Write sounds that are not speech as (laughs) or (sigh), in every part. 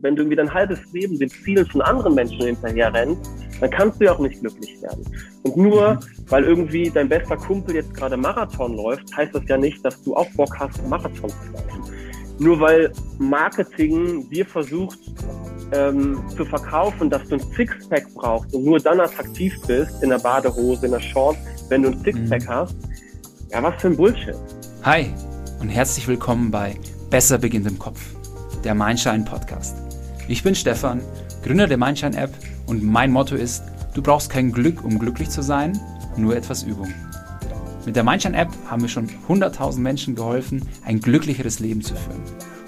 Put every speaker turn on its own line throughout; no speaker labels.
Wenn du irgendwie dein halbes Leben den Zielen von anderen Menschen hinterher rennst, dann kannst du ja auch nicht glücklich werden. Und nur mhm. weil irgendwie dein bester Kumpel jetzt gerade Marathon läuft, heißt das ja nicht, dass du auch Bock hast, Marathon zu laufen. Nur weil Marketing dir versucht ähm, zu verkaufen, dass du ein Sixpack brauchst und nur dann attraktiv bist, in der Badehose, in der Short, wenn du ein Sixpack mhm. hast, ja, was für ein Bullshit.
Hi und herzlich willkommen bei Besser beginnt im Kopf, der Mindshine Podcast. Ich bin Stefan, Gründer der Mindshine App und mein Motto ist, du brauchst kein Glück, um glücklich zu sein, nur etwas Übung. Mit der Mindshine App haben wir schon 100.000 Menschen geholfen, ein glücklicheres Leben zu führen.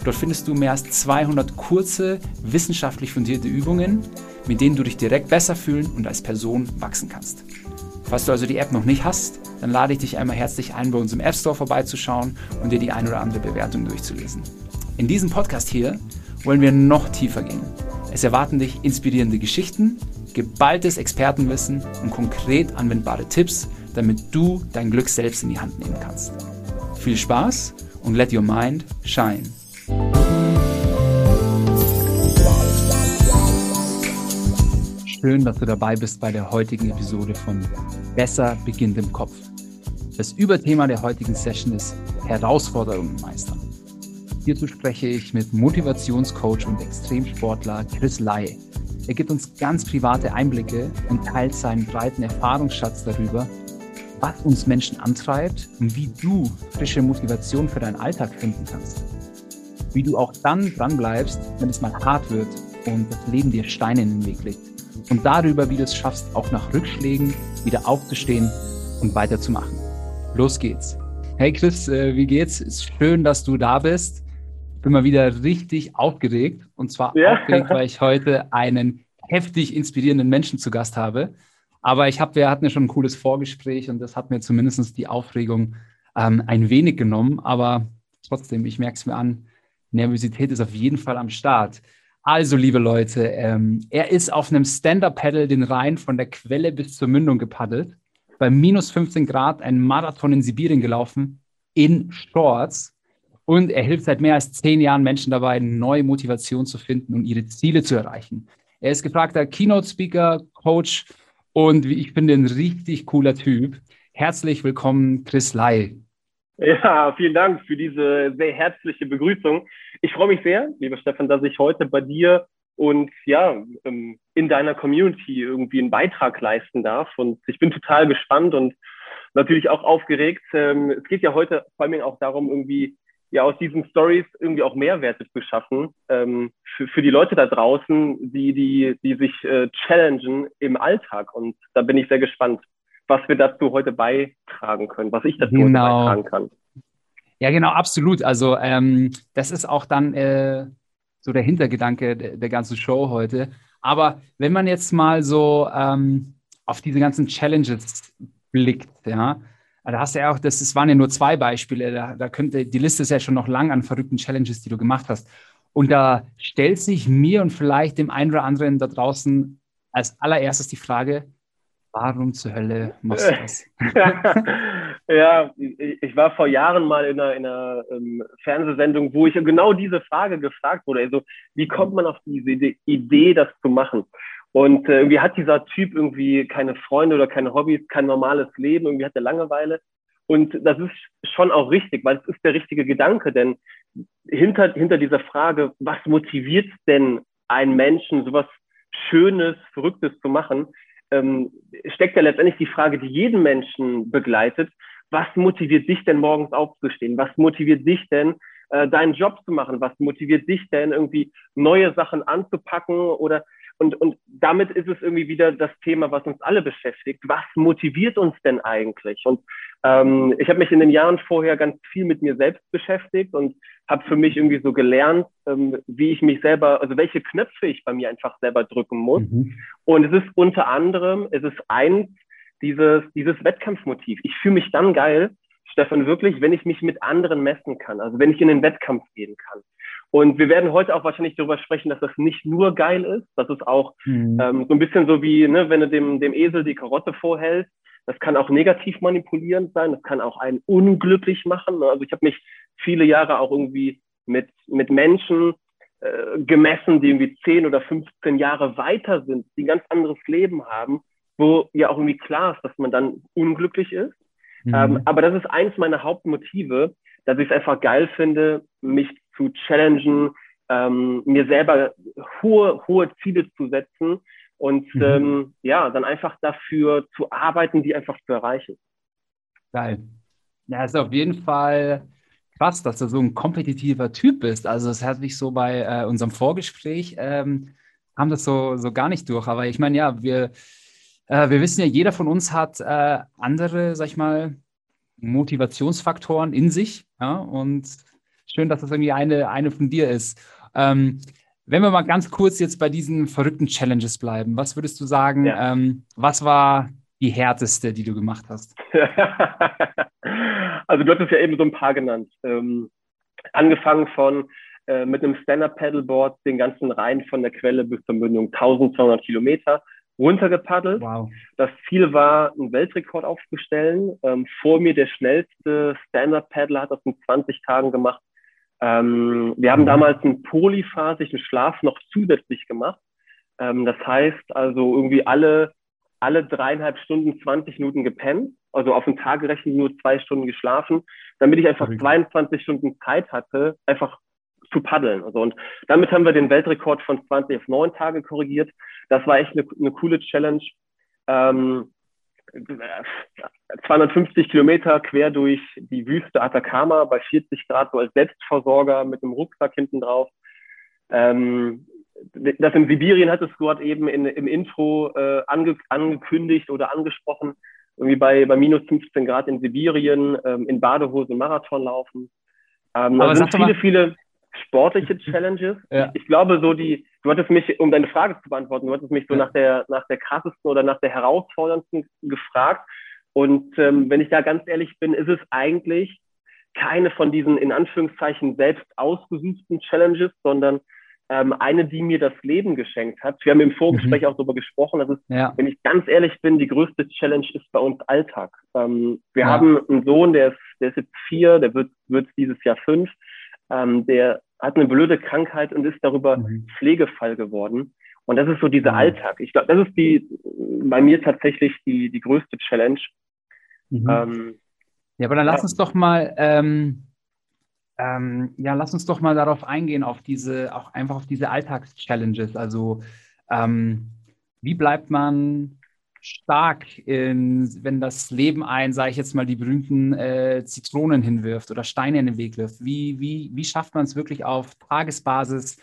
Dort findest du mehr als 200 kurze, wissenschaftlich fundierte Übungen, mit denen du dich direkt besser fühlen und als Person wachsen kannst. Falls du also die App noch nicht hast, dann lade ich dich einmal herzlich ein, bei uns im App Store vorbeizuschauen und dir die ein oder andere Bewertung durchzulesen. In diesem Podcast hier wollen wir noch tiefer gehen. Es erwarten dich inspirierende Geschichten, geballtes Expertenwissen und konkret anwendbare Tipps, damit du dein Glück selbst in die Hand nehmen kannst. Viel Spaß und let your mind shine. Schön, dass du dabei bist bei der heutigen Episode von Besser beginnt im Kopf. Das Überthema der heutigen Session ist Herausforderungen meistern. Hierzu spreche ich mit Motivationscoach und Extremsportler Chris Lai. Er gibt uns ganz private Einblicke und teilt seinen breiten Erfahrungsschatz darüber, was uns Menschen antreibt und wie du frische Motivation für deinen Alltag finden kannst. Wie du auch dann dranbleibst, wenn es mal hart wird und das Leben dir Steine in den Weg legt. Und darüber, wie du es schaffst, auch nach Rückschlägen wieder aufzustehen und weiterzumachen. Los geht's. Hey Chris, äh, wie geht's? Ist schön, dass du da bist bin mal wieder richtig aufgeregt. Und zwar ja. aufgeregt, weil ich heute einen heftig inspirierenden Menschen zu Gast habe. Aber ich habe, wir hatten ja schon ein cooles Vorgespräch und das hat mir zumindest die Aufregung ähm, ein wenig genommen. Aber trotzdem, ich merke es mir an, Nervosität ist auf jeden Fall am Start. Also, liebe Leute, ähm, er ist auf einem Stand-Up-Paddle den Rhein von der Quelle bis zur Mündung gepaddelt, bei minus 15 Grad einen Marathon in Sibirien gelaufen, in Shorts und er hilft seit mehr als zehn Jahren Menschen dabei, neue Motivation zu finden und ihre Ziele zu erreichen. Er ist gefragter Keynote-Speaker, Coach und wie ich finde, ein richtig cooler Typ. Herzlich willkommen, Chris Lai.
Ja, vielen Dank für diese sehr herzliche Begrüßung. Ich freue mich sehr, lieber Stefan, dass ich heute bei dir und ja, ähm, in deiner Community irgendwie einen Beitrag leisten darf. Und ich bin total gespannt und natürlich auch aufgeregt. Ähm, es geht ja heute vor allem auch darum, irgendwie ja aus diesen Stories irgendwie auch Mehrwerte zu schaffen ähm, für, für die Leute da draußen, die, die, die sich äh, challengen im Alltag. Und da bin ich sehr gespannt, was wir dazu heute beitragen können, was ich dazu genau. beitragen kann.
Ja, genau, absolut. Also ähm, das ist auch dann äh, so der Hintergedanke der, der, ganzen Show heute. Aber wenn man jetzt mal so ähm, auf diese ganzen Challenges blickt, ja, da hast du ja auch, das, das waren ja nur zwei Beispiele, da, da könnte, die Liste ist ja schon noch lang an verrückten Challenges, die du gemacht hast. Und da stellt sich mir und vielleicht dem einen oder anderen da draußen als allererstes die Frage, warum zur Hölle machst du das? (laughs)
ja, ich war vor Jahren mal in einer, in einer ähm, Fernsehsendung, wo ich genau diese Frage gefragt wurde. Also, wie kommt man auf diese Idee, das zu machen? Und äh, irgendwie hat dieser Typ irgendwie keine Freunde oder keine Hobbys, kein normales Leben, irgendwie hat er Langeweile. Und das ist schon auch richtig, weil es ist der richtige Gedanke, denn hinter, hinter dieser Frage, was motiviert denn einen Menschen, sowas Schönes, Verrücktes zu machen, ähm, steckt ja letztendlich die Frage, die jeden Menschen begleitet. Was motiviert dich denn morgens aufzustehen? Was motiviert dich denn, äh, deinen Job zu machen? Was motiviert dich denn, irgendwie neue Sachen anzupacken oder und, und damit ist es irgendwie wieder das Thema, was uns alle beschäftigt. Was motiviert uns denn eigentlich? Und ähm, ich habe mich in den Jahren vorher ganz viel mit mir selbst beschäftigt und habe für mich irgendwie so gelernt, ähm, wie ich mich selber, also welche Knöpfe ich bei mir einfach selber drücken muss. Mhm. Und es ist unter anderem, es ist eins, dieses, dieses Wettkampfmotiv. Ich fühle mich dann geil, Stefan, wirklich, wenn ich mich mit anderen messen kann, also wenn ich in den Wettkampf gehen kann. Und wir werden heute auch wahrscheinlich darüber sprechen, dass das nicht nur geil ist, dass es auch mhm. ähm, so ein bisschen so wie, ne, wenn du dem, dem Esel die Karotte vorhältst, das kann auch negativ manipulierend sein, das kann auch einen unglücklich machen. Also ich habe mich viele Jahre auch irgendwie mit, mit Menschen äh, gemessen, die irgendwie 10 oder 15 Jahre weiter sind, die ein ganz anderes Leben haben, wo ja auch irgendwie klar ist, dass man dann unglücklich ist. Mhm. Ähm, aber das ist eins meiner Hauptmotive, dass ich es einfach geil finde, mich zu challengen, ähm, mir selber hohe, hohe Ziele zu setzen und mhm. ähm, ja, dann einfach dafür zu arbeiten, die einfach zu erreichen.
Geil. Ja, ist auf jeden Fall krass, dass du so ein kompetitiver Typ bist. Also das hat mich so bei äh, unserem Vorgespräch, ähm, kam das so, so gar nicht durch. Aber ich meine, ja, wir, äh, wir wissen ja, jeder von uns hat äh, andere, sag ich mal, Motivationsfaktoren in sich. Ja? Und schön, dass das irgendwie eine, eine von dir ist. Ähm, wenn wir mal ganz kurz jetzt bei diesen verrückten Challenges bleiben, was würdest du sagen, ja. ähm, was war die härteste, die du gemacht hast? (laughs)
also du hattest ja eben so ein paar genannt. Ähm, angefangen von äh, mit einem Stand-Up-Paddleboard den ganzen Rhein von der Quelle bis zur Mündung 1200 Kilometer runtergepaddelt. Wow. Das Ziel war, einen Weltrekord aufzustellen. Ähm, vor mir der schnellste Stand-Up-Paddler hat das in 20 Tagen gemacht. Ähm, wir haben mhm. damals einen polyphasischen Schlaf noch zusätzlich gemacht. Ähm, das heißt also irgendwie alle, alle dreieinhalb Stunden 20 Minuten gepennt, also auf den Tag gerechnet nur zwei Stunden geschlafen, damit ich einfach 22 Stunden Zeit hatte, einfach zu paddeln. Also, und damit haben wir den Weltrekord von 20 auf 9 Tage korrigiert. Das war echt eine, eine coole Challenge. Ähm, 250 Kilometer quer durch die Wüste Atacama bei 40 Grad so als Selbstversorger mit einem Rucksack hinten drauf. Ähm, das in Sibirien hattest du gerade eben in, im Intro äh, ange, angekündigt oder angesprochen. Irgendwie bei, bei minus 15 Grad in Sibirien, ähm, in Badehose Marathon laufen. Ähm, Aber sind viele, mal, viele sportliche Challenges. (laughs) Ja. Ich, glaube, so die, du hattest mich, um deine Frage zu beantworten, du hattest mich so ja. nach der, nach der krassesten oder nach der herausforderndsten gefragt. Und ähm, wenn ich da ganz ehrlich bin, ist es eigentlich keine von diesen in Anführungszeichen selbst ausgesuchten Challenges, sondern ähm, eine, die mir das Leben geschenkt hat. Wir haben im Vorgespräch mhm. auch darüber gesprochen, dass es, ja. wenn ich ganz ehrlich bin, die größte Challenge ist bei uns Alltag. Ähm, wir ja. haben einen Sohn, der ist, der ist jetzt vier, der wird, wird dieses Jahr fünf ähm, der hat eine blöde Krankheit und ist darüber mhm. Pflegefall geworden. Und das ist so dieser mhm. Alltag. Ich glaube, das ist die bei mir tatsächlich die, die größte Challenge.
Mhm. Ähm, ja, aber dann lass uns doch mal, ähm, ähm, ja, lass uns doch mal darauf eingehen, auf diese, auch einfach auf diese Alltagschallenges. Also ähm, wie bleibt man stark, in, wenn das Leben ein, sage ich jetzt mal, die berühmten äh, Zitronen hinwirft oder Steine in den Weg wirft? Wie, wie, wie schafft man es wirklich auf Tagesbasis,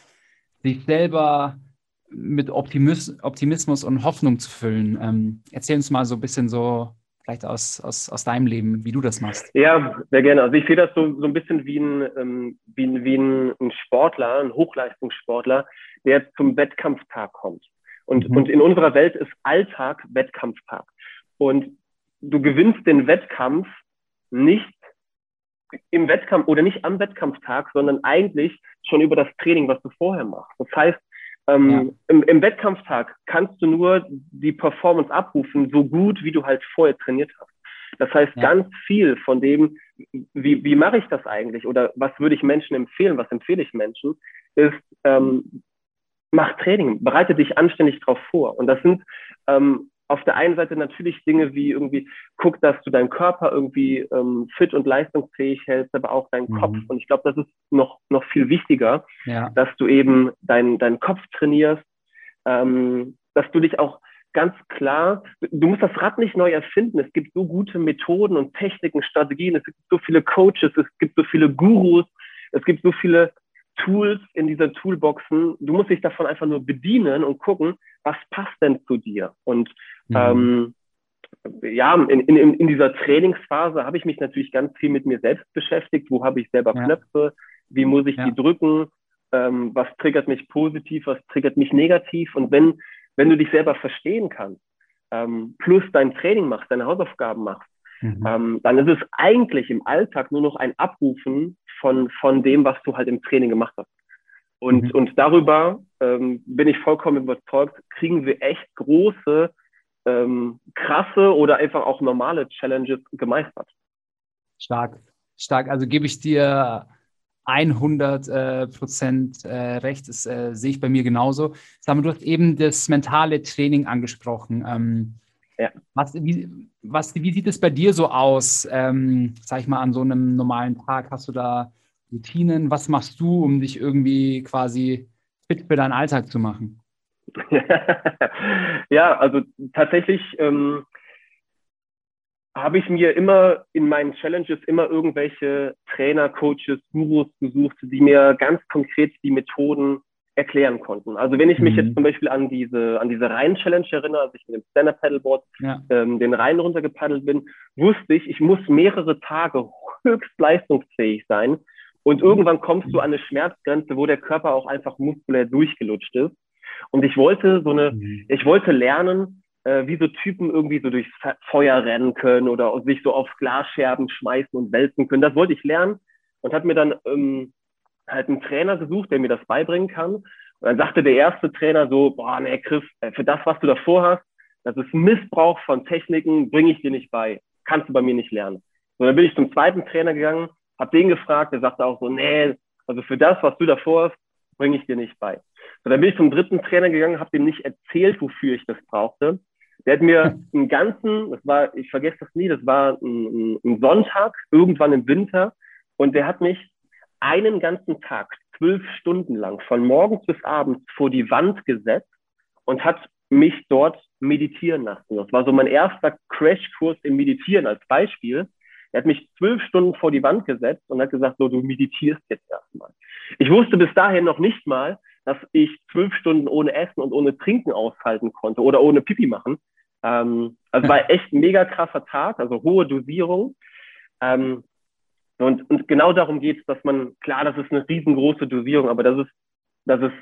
sich selber mit Optimis Optimismus und Hoffnung zu füllen? Ähm, erzähl uns mal so ein bisschen so, vielleicht aus, aus, aus deinem Leben, wie du das machst.
Ja, sehr gerne. Also ich sehe das so, so ein bisschen wie ein, ähm, wie, wie ein, Sportler, ein Hochleistungssportler, der zum Wettkampftag kommt. Und, mhm. und in unserer Welt ist Alltag Wettkampftag. Und du gewinnst den Wettkampf nicht im Wettkampf oder nicht am Wettkampftag, sondern eigentlich schon über das Training, was du vorher machst. Das heißt, ähm, ja. im, im, Wettkampftag kannst du nur die Performance abrufen, so gut, wie du halt vorher trainiert hast. Das heißt, ja. ganz viel von dem, wie, wie mache ich das eigentlich oder was würde ich Menschen empfehlen, was empfehle ich Menschen, ist, ähm, mach Training, bereite dich anständig darauf vor. Und das sind ähm, auf der einen Seite natürlich Dinge wie irgendwie, guck, dass du deinen Körper irgendwie ähm, fit und leistungsfähig hältst, aber auch deinen mhm. Kopf. Und ich glaube, das ist noch, noch viel wichtiger, ja. dass du eben deinen deinen Kopf trainierst, ähm, dass du dich auch ganz klar, du musst das Rad nicht neu erfinden. Es gibt so gute Methoden und Techniken, Strategien, es gibt so viele Coaches, es gibt so viele Gurus, es gibt so viele Tools in dieser Toolboxen. Du musst dich davon einfach nur bedienen und gucken, was passt denn zu dir. Und mhm. ähm, ja, in, in, in dieser Trainingsphase habe ich mich natürlich ganz viel mit mir selbst beschäftigt. Wo habe ich selber ja. Knöpfe? Wie muss ich ja. die drücken? Ähm, was triggert mich positiv? Was triggert mich negativ? Und wenn, wenn du dich selber verstehen kannst, ähm, plus dein Training machst, deine Hausaufgaben machst, mhm. ähm, dann ist es eigentlich im Alltag nur noch ein Abrufen von, von dem, was du halt im Training gemacht hast. Und, mhm. und darüber ähm, bin ich vollkommen überzeugt, kriegen wir echt große, ähm, krasse oder einfach auch normale Challenges gemeistert.
Stark, stark. Also gebe ich dir 100 äh, Prozent äh, recht. Das äh, sehe ich bei mir genauso. Samuel, du hast eben das mentale Training angesprochen. Ähm, ja. was, wie, was, wie sieht es bei dir so aus, ähm, sag ich mal, an so einem normalen Tag? Hast du da Routinen? Was machst du, um dich irgendwie quasi fit für deinen Alltag zu machen? (laughs)
ja, also tatsächlich ähm, habe ich mir immer in meinen Challenges immer irgendwelche Trainer, Coaches, Gurus gesucht, die mir ganz konkret die Methoden erklären konnten. Also wenn ich mich mhm. jetzt zum Beispiel an diese, an diese Rhein-Challenge erinnere, als ich mit dem Stand-Up-Paddleboard ja. ähm, den Rhein runtergepaddelt bin, wusste ich, ich muss mehrere Tage höchst leistungsfähig sein. Und irgendwann kommst du an eine Schmerzgrenze, wo der Körper auch einfach muskulär durchgelutscht ist. Und ich wollte so eine, mhm. ich wollte lernen, äh, wie so Typen irgendwie so durchs Feuer rennen können oder sich so auf Glasscherben schmeißen und wälzen können. Das wollte ich lernen und habe mir dann ähm, halt einen Trainer gesucht, der mir das beibringen kann. Und dann sagte der erste Trainer so, boah, nee, Chris, äh, für das, was du davor hast, das ist Missbrauch von Techniken, bringe ich dir nicht bei. Kannst du bei mir nicht lernen. So, dann bin ich zum zweiten Trainer gegangen, habe den gefragt, der sagte auch so, nee, also für das, was du davor hast, bringe ich dir nicht bei. So, dann bin ich zum dritten Trainer gegangen, habe dem nicht erzählt, wofür ich das brauchte. Der hat mir (laughs) einen ganzen, das war, ich vergesse das nie, das war ein, ein Sonntag, irgendwann im Winter, und der hat mich einen ganzen Tag, zwölf Stunden lang, von morgens bis abends vor die Wand gesetzt und hat mich dort meditieren lassen. Das war so mein erster Crashkurs im Meditieren als Beispiel. Er hat mich zwölf Stunden vor die Wand gesetzt und hat gesagt, so, du meditierst jetzt erstmal. Ich wusste bis dahin noch nicht mal, dass ich zwölf Stunden ohne Essen und ohne Trinken aushalten konnte oder ohne Pipi machen. Ähm, also war (laughs) echt ein mega krasser Tag, also hohe Dosierung. Ähm, und, und genau darum geht es, dass man, klar, das ist eine riesengroße Dosierung, aber das ist, das ist,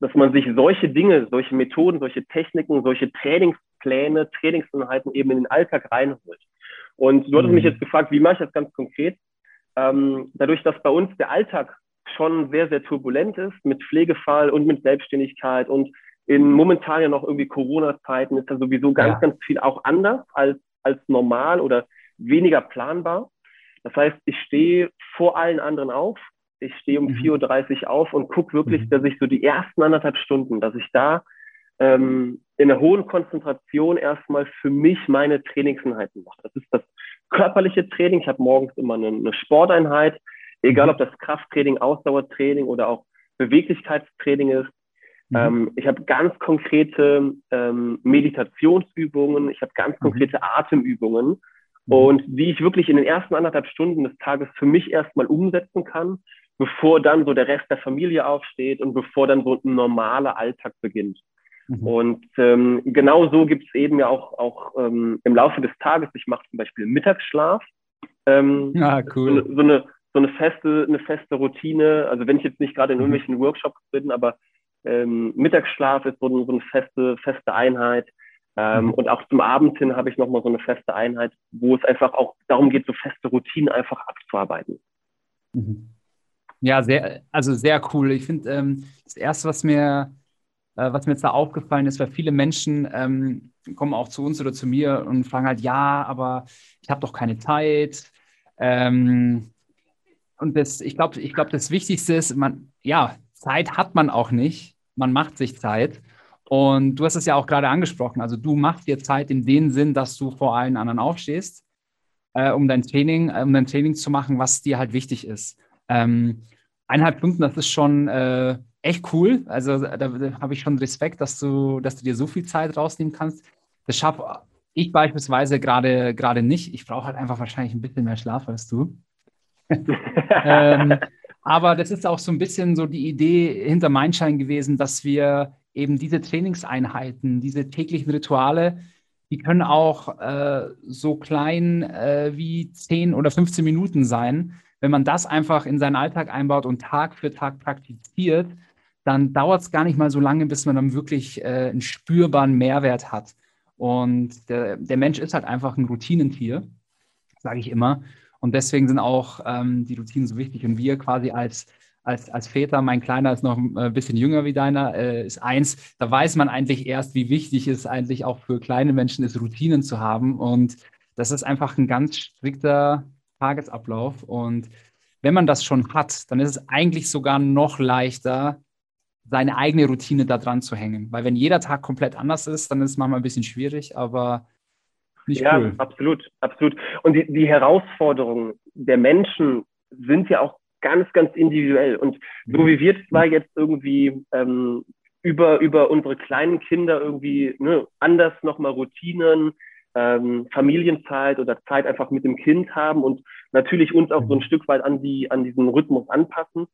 dass man sich solche Dinge, solche Methoden, solche Techniken, solche Trainingspläne, Trainingsinhalten eben in den Alltag reinholt. Und du hattest mhm. mich jetzt gefragt, wie mache ich das ganz konkret? Ähm, dadurch, dass bei uns der Alltag schon sehr, sehr turbulent ist mit Pflegefall und mit Selbstständigkeit und in momentan ja noch irgendwie Corona-Zeiten ist da sowieso ganz, ja. ganz viel auch anders als, als normal oder weniger planbar. Das heißt, ich stehe vor allen anderen auf. Ich stehe um mhm. 4.30 Uhr auf und gucke wirklich, mhm. dass ich so die ersten anderthalb Stunden, dass ich da ähm, in einer hohen Konzentration erstmal für mich meine Trainingseinheiten mache. Das ist das körperliche Training. Ich habe morgens immer eine, eine Sporteinheit, egal mhm. ob das Krafttraining, Ausdauertraining oder auch Beweglichkeitstraining ist. Mhm. Ähm, ich habe ganz konkrete ähm, Meditationsübungen, ich habe ganz mhm. konkrete Atemübungen mhm. Und die ich wirklich in den ersten anderthalb Stunden des Tages für mich erstmal umsetzen kann, bevor dann so der Rest der Familie aufsteht und bevor dann so ein normaler Alltag beginnt. Mhm. Und ähm, genau so gibt es eben ja auch, auch ähm, im Laufe des Tages, ich mache zum Beispiel Mittagsschlaf. Ähm,
ah, cool.
So, so, eine, so eine feste, eine feste Routine. Also wenn ich jetzt nicht gerade in mhm. irgendwelchen Workshops bin, aber ähm, Mittagsschlaf ist so, eine, so eine feste, feste Einheit. Ähm, mhm. Und auch zum Abend hin habe ich nochmal so eine feste Einheit, wo es einfach auch darum geht, so feste Routinen einfach abzuarbeiten.
Mhm. Ja, sehr, also sehr cool. Ich finde, ähm, das Erste, was mir, äh, was mir jetzt da aufgefallen ist, weil viele Menschen ähm, kommen auch zu uns oder zu mir und fragen halt, ja, aber ich habe doch keine Zeit. Ähm, und das, ich glaube, ich glaube, das Wichtigste ist, man, ja, Zeit hat man auch nicht man macht sich Zeit. Und du hast es ja auch gerade angesprochen. Also du machst dir Zeit in dem Sinn, dass du vor allen anderen aufstehst, äh, um dein Training, äh, um dein Training zu machen, was dir halt wichtig ist. Ähm, eineinhalb Stunden, das ist schon äh, echt cool. Also da, da habe ich schon Respekt, dass du, dass du dir so viel Zeit rausnehmen kannst. Das schaffe ich beispielsweise gerade gerade nicht. Ich brauche halt einfach wahrscheinlich ein bisschen mehr Schlaf als du. (laughs) ähm, aber das ist auch so ein bisschen so die Idee hinter Mindshine gewesen, dass wir eben diese Trainingseinheiten, diese täglichen Rituale, die können auch äh, so klein äh, wie 10 oder 15 Minuten sein. Wenn man das einfach in seinen Alltag einbaut und Tag für Tag praktiziert, dann dauert es gar nicht mal so lange, bis man dann wirklich äh, einen spürbaren Mehrwert hat. Und der, der Mensch ist halt einfach ein Routinentier, sage ich immer. Und deswegen sind auch ähm, die Routinen so wichtig. Und wir quasi als, als, als Väter, mein Kleiner ist noch ein äh, bisschen jünger wie deiner, äh, ist eins, da weiß man eigentlich erst, wie wichtig es eigentlich auch für kleine Menschen ist, Routinen zu haben. Und das ist einfach ein ganz strikter Tagesablauf. Und wenn man das schon hat, dann ist es eigentlich sogar noch leichter, seine eigene Routine da dran zu hängen. Weil wenn jeder Tag komplett anders ist, dann ist es manchmal ein bisschen schwierig, aber
nicht ja, cool. absolut, absolut. Und die, die Herausforderungen der Menschen sind ja auch ganz, ganz individuell. Und so wie wir zwar jetzt irgendwie ähm, über, über unsere kleinen Kinder irgendwie ne, anders nochmal Routinen, ähm, Familienzeit oder Zeit einfach mit dem Kind haben und natürlich uns auch so ein Stück weit an, die, an diesen Rhythmus anpassen.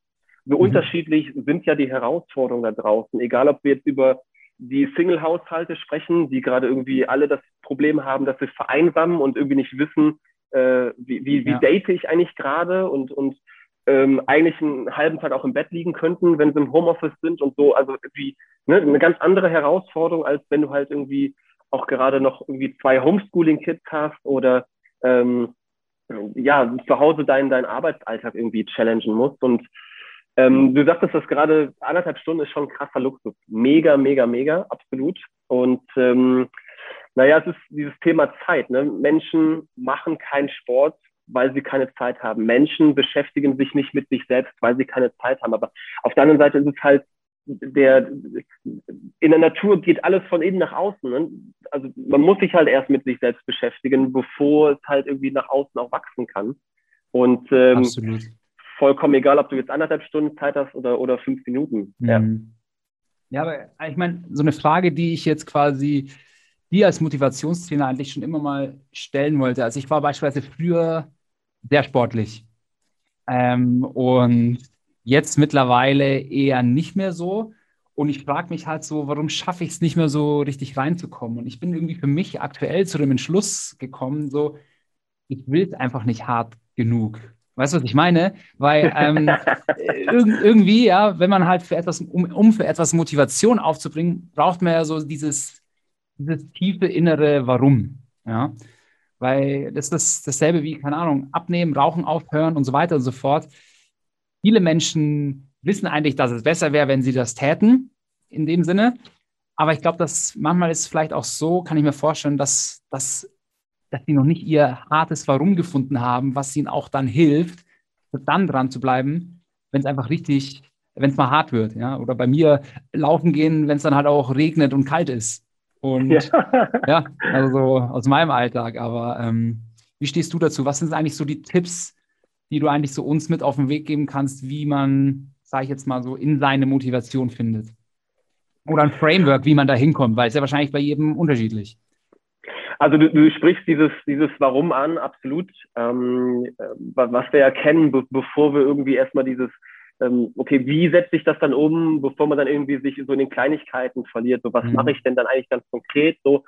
So mhm. unterschiedlich sind ja die Herausforderungen da draußen, egal ob wir jetzt über die Single-Haushalte sprechen, die gerade irgendwie alle das Problem haben, dass sie vereinsamen und irgendwie nicht wissen, äh, wie, wie, wie ja. date ich eigentlich gerade und, und ähm, eigentlich einen halben Tag auch im Bett liegen könnten, wenn sie im Homeoffice sind und so. Also irgendwie ne, eine ganz andere Herausforderung, als wenn du halt irgendwie auch gerade noch irgendwie zwei Homeschooling-Kids hast oder ähm, ja, zu Hause deinen, deinen Arbeitsalltag irgendwie challengen musst. Und ähm, du sagtest das gerade, anderthalb Stunden ist schon ein krasser Luxus. Mega, mega, mega, absolut. Und ähm, naja, es ist dieses Thema Zeit. Ne? Menschen machen keinen Sport, weil sie keine Zeit haben. Menschen beschäftigen sich nicht mit sich selbst, weil sie keine Zeit haben. Aber auf der anderen Seite ist es halt der, in der Natur geht alles von innen nach außen. Ne? Also man muss sich halt erst mit sich selbst beschäftigen, bevor es halt irgendwie nach außen auch wachsen kann. Und ähm, Absolut. vollkommen egal, ob du jetzt anderthalb Stunden Zeit hast oder, oder fünf Minuten.
Mhm. Ja. ja, aber ich meine, so eine Frage, die ich jetzt quasi dir als Motivationstrainer eigentlich schon immer mal stellen wollte. Also ich war beispielsweise früher sehr sportlich. Ähm, und Jetzt mittlerweile eher nicht mehr so. Und ich frage mich halt so, warum schaffe ich es nicht mehr so richtig reinzukommen? Und ich bin irgendwie für mich aktuell zu dem Entschluss gekommen, so, ich will es einfach nicht hart genug. Weißt du, was ich meine? Weil ähm, (laughs) irgendwie, ja, wenn man halt für etwas, um, um für etwas Motivation aufzubringen, braucht man ja so dieses, dieses tiefe innere Warum. Ja. Weil das ist dasselbe wie, keine Ahnung, abnehmen, rauchen aufhören und so weiter und so fort viele Menschen wissen eigentlich, dass es besser wäre, wenn sie das täten, in dem Sinne. Aber ich glaube, dass manchmal ist es vielleicht auch so, kann ich mir vorstellen, dass, dass, dass sie noch nicht ihr hartes Warum gefunden haben, was ihnen auch dann hilft, dann dran zu bleiben, wenn es einfach richtig, wenn es mal hart wird. Ja? Oder bei mir laufen gehen, wenn es dann halt auch regnet und kalt ist. Und ja, ja also aus meinem Alltag. Aber ähm, wie stehst du dazu? Was sind eigentlich so die Tipps, die du eigentlich so uns mit auf den Weg geben kannst, wie man, sage ich jetzt mal so, in seine Motivation findet? Oder ein Framework, wie man da hinkommt, weil es ja wahrscheinlich bei jedem unterschiedlich.
Also du, du sprichst dieses, dieses Warum an, absolut. Ähm, was wir ja kennen, be bevor wir irgendwie erstmal dieses, okay, wie setze ich das dann um, bevor man dann irgendwie sich so in den Kleinigkeiten verliert, so was mhm. mache ich denn dann eigentlich ganz konkret, so,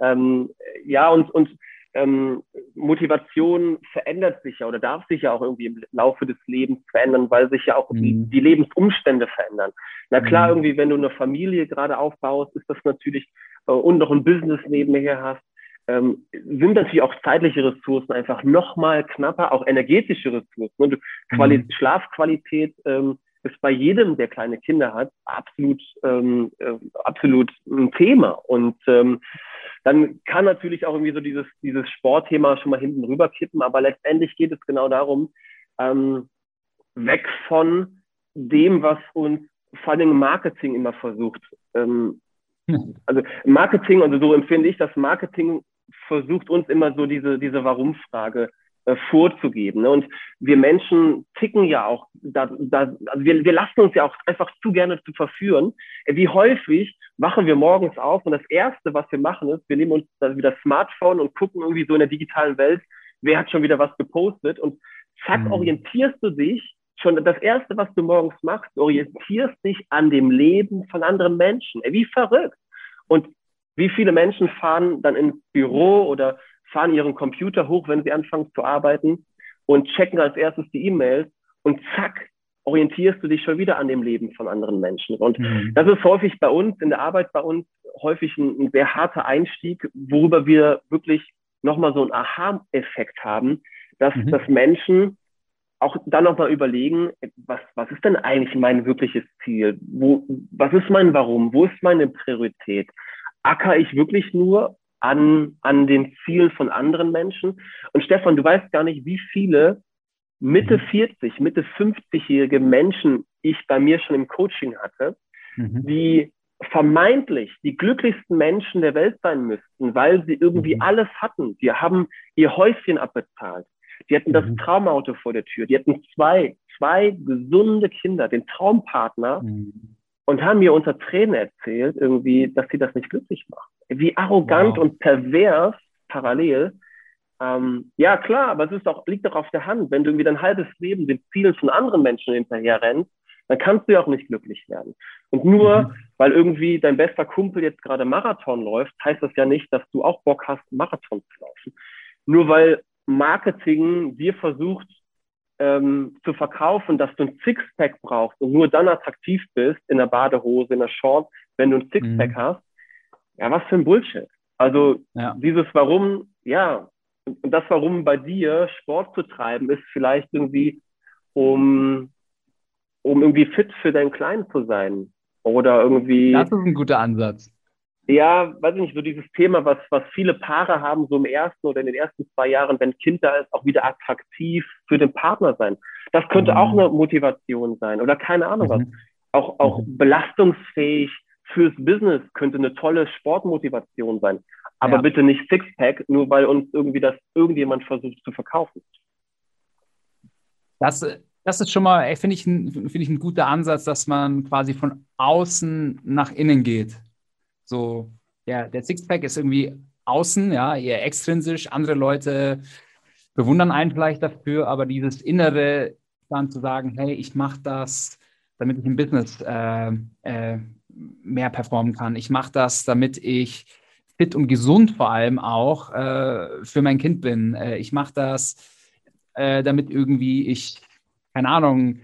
ähm, ja, und, und ähm, Motivation verändert sich ja oder darf sich ja auch irgendwie im Laufe des Lebens verändern, weil sich ja auch mhm. die, die, Lebensumstände verändern. Na klar, mhm. irgendwie, wenn du eine Familie gerade aufbaust, ist das natürlich äh, und noch ein Business nebenher hast, ähm, sind natürlich auch zeitliche Ressourcen einfach nochmal knapper, auch energetische Ressourcen. Und Quali mhm. Schlafqualität ähm, ist bei jedem, der kleine Kinder hat, absolut, ähm, äh, absolut ein Thema. Und ähm, dann kann natürlich auch irgendwie so dieses, dieses Sportthema schon mal hinten rüber kippen, aber letztendlich geht es genau darum, ähm, weg von dem, was uns vor allem Marketing immer versucht. Ähm, hm. also Marketing, also so empfinde ich das Marketing versucht uns immer so diese, diese Warum-Frage äh, vorzugeben. Ne? Und wir Menschen ticken ja auch, da, da, also wir, wir lassen uns ja auch einfach zu gerne zu verführen. Wie häufig wachen wir morgens auf und das Erste, was wir machen, ist, wir nehmen uns dann wieder das Smartphone und gucken irgendwie so in der digitalen Welt, wer hat schon wieder was gepostet und zack, mhm. orientierst du dich schon das erste, was du morgens machst, orientierst dich an dem Leben von anderen Menschen. Ey, wie verrückt. Und wie viele Menschen fahren dann ins Büro oder fahren ihren Computer hoch, wenn sie anfangen zu arbeiten und checken als erstes die E-Mails und zack, orientierst du dich schon wieder an dem Leben von anderen Menschen. Und mhm. das ist häufig bei uns, in der Arbeit bei uns, häufig ein, ein sehr harter Einstieg, worüber wir wirklich nochmal so einen Aha-Effekt haben, dass, mhm. dass Menschen auch dann nochmal überlegen, was, was ist denn eigentlich mein wirkliches Ziel? Wo, was ist mein Warum? Wo ist meine Priorität? Acker ich wirklich nur an, an den Zielen von anderen Menschen. Und Stefan, du weißt gar nicht, wie viele Mitte 40, mhm. Mitte 50-jährige Menschen ich bei mir schon im Coaching hatte, mhm. die vermeintlich die glücklichsten Menschen der Welt sein müssten, weil sie irgendwie mhm. alles hatten. Die haben ihr Häuschen abbezahlt. Die hatten das mhm. Traumauto vor der Tür. Die hatten zwei, zwei gesunde Kinder, den Traumpartner mhm. Und haben mir unter Tränen erzählt, irgendwie, dass sie das nicht glücklich macht. Wie arrogant wow. und pervers parallel. Ähm, ja, klar, aber es ist auch, liegt doch auf der Hand. Wenn du irgendwie dein halbes Leben den Zielen von anderen Menschen hinterher rennst, dann kannst du ja auch nicht glücklich werden. Und nur, mhm. weil irgendwie dein bester Kumpel jetzt gerade Marathon läuft, heißt das ja nicht, dass du auch Bock hast, Marathon zu laufen. Nur weil Marketing dir versucht ähm, zu verkaufen, dass du ein Sixpack brauchst und nur dann attraktiv bist in der Badehose, in der Short, wenn du ein Sixpack mhm. hast. Ja, was für ein Bullshit. Also ja. dieses Warum, ja, und das Warum bei dir Sport zu treiben, ist vielleicht irgendwie, um um irgendwie fit für deinen Kleinen zu sein. Oder irgendwie.
Das ist ein guter Ansatz.
Ja, weiß ich nicht, so dieses Thema, was, was viele Paare haben, so im ersten oder in den ersten zwei Jahren, wenn Kind da ist, auch wieder attraktiv für den Partner sein. Das könnte mhm. auch eine Motivation sein oder keine Ahnung mhm. was. Auch, auch mhm. belastungsfähig fürs Business könnte eine tolle Sportmotivation sein. Aber ja. bitte nicht Sixpack, nur weil uns irgendwie das irgendjemand versucht zu verkaufen.
Das das ist schon mal, finde ich, find ich ein guter Ansatz, dass man quasi von außen nach innen geht. So, ja, der Sixpack ist irgendwie außen, ja, eher extrinsisch. Andere Leute bewundern einen vielleicht dafür, aber dieses Innere dann zu sagen, hey, ich mache das, damit ich im Business äh, äh, mehr performen kann. Ich mache das, damit ich fit und gesund vor allem auch äh, für mein Kind bin. Äh, ich mache das, äh, damit irgendwie ich keine Ahnung,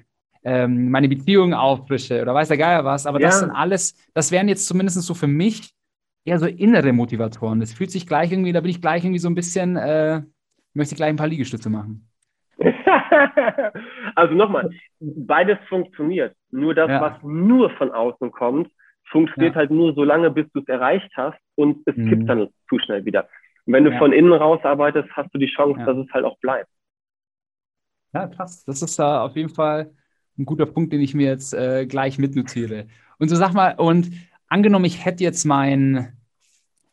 ähm, meine Beziehung auffrische oder weiß der Geier was. Aber ja. das sind alles, das wären jetzt zumindest so für mich eher so innere Motivatoren. Das fühlt sich gleich irgendwie, da bin ich gleich irgendwie so ein bisschen, äh, möchte gleich ein paar Liegestütze machen. (laughs)
also nochmal, beides funktioniert. Nur das, ja. was nur von außen kommt, funktioniert ja. halt nur so lange, bis du es erreicht hast und es mhm. kippt dann zu schnell wieder. Und wenn du ja. von innen raus arbeitest, hast du die Chance, dass es halt auch bleibt.
Ja, krass. Das ist da auf jeden Fall ein guter Punkt, den ich mir jetzt äh, gleich mitnotiere. Und so sag mal, und angenommen, ich hätte jetzt mein,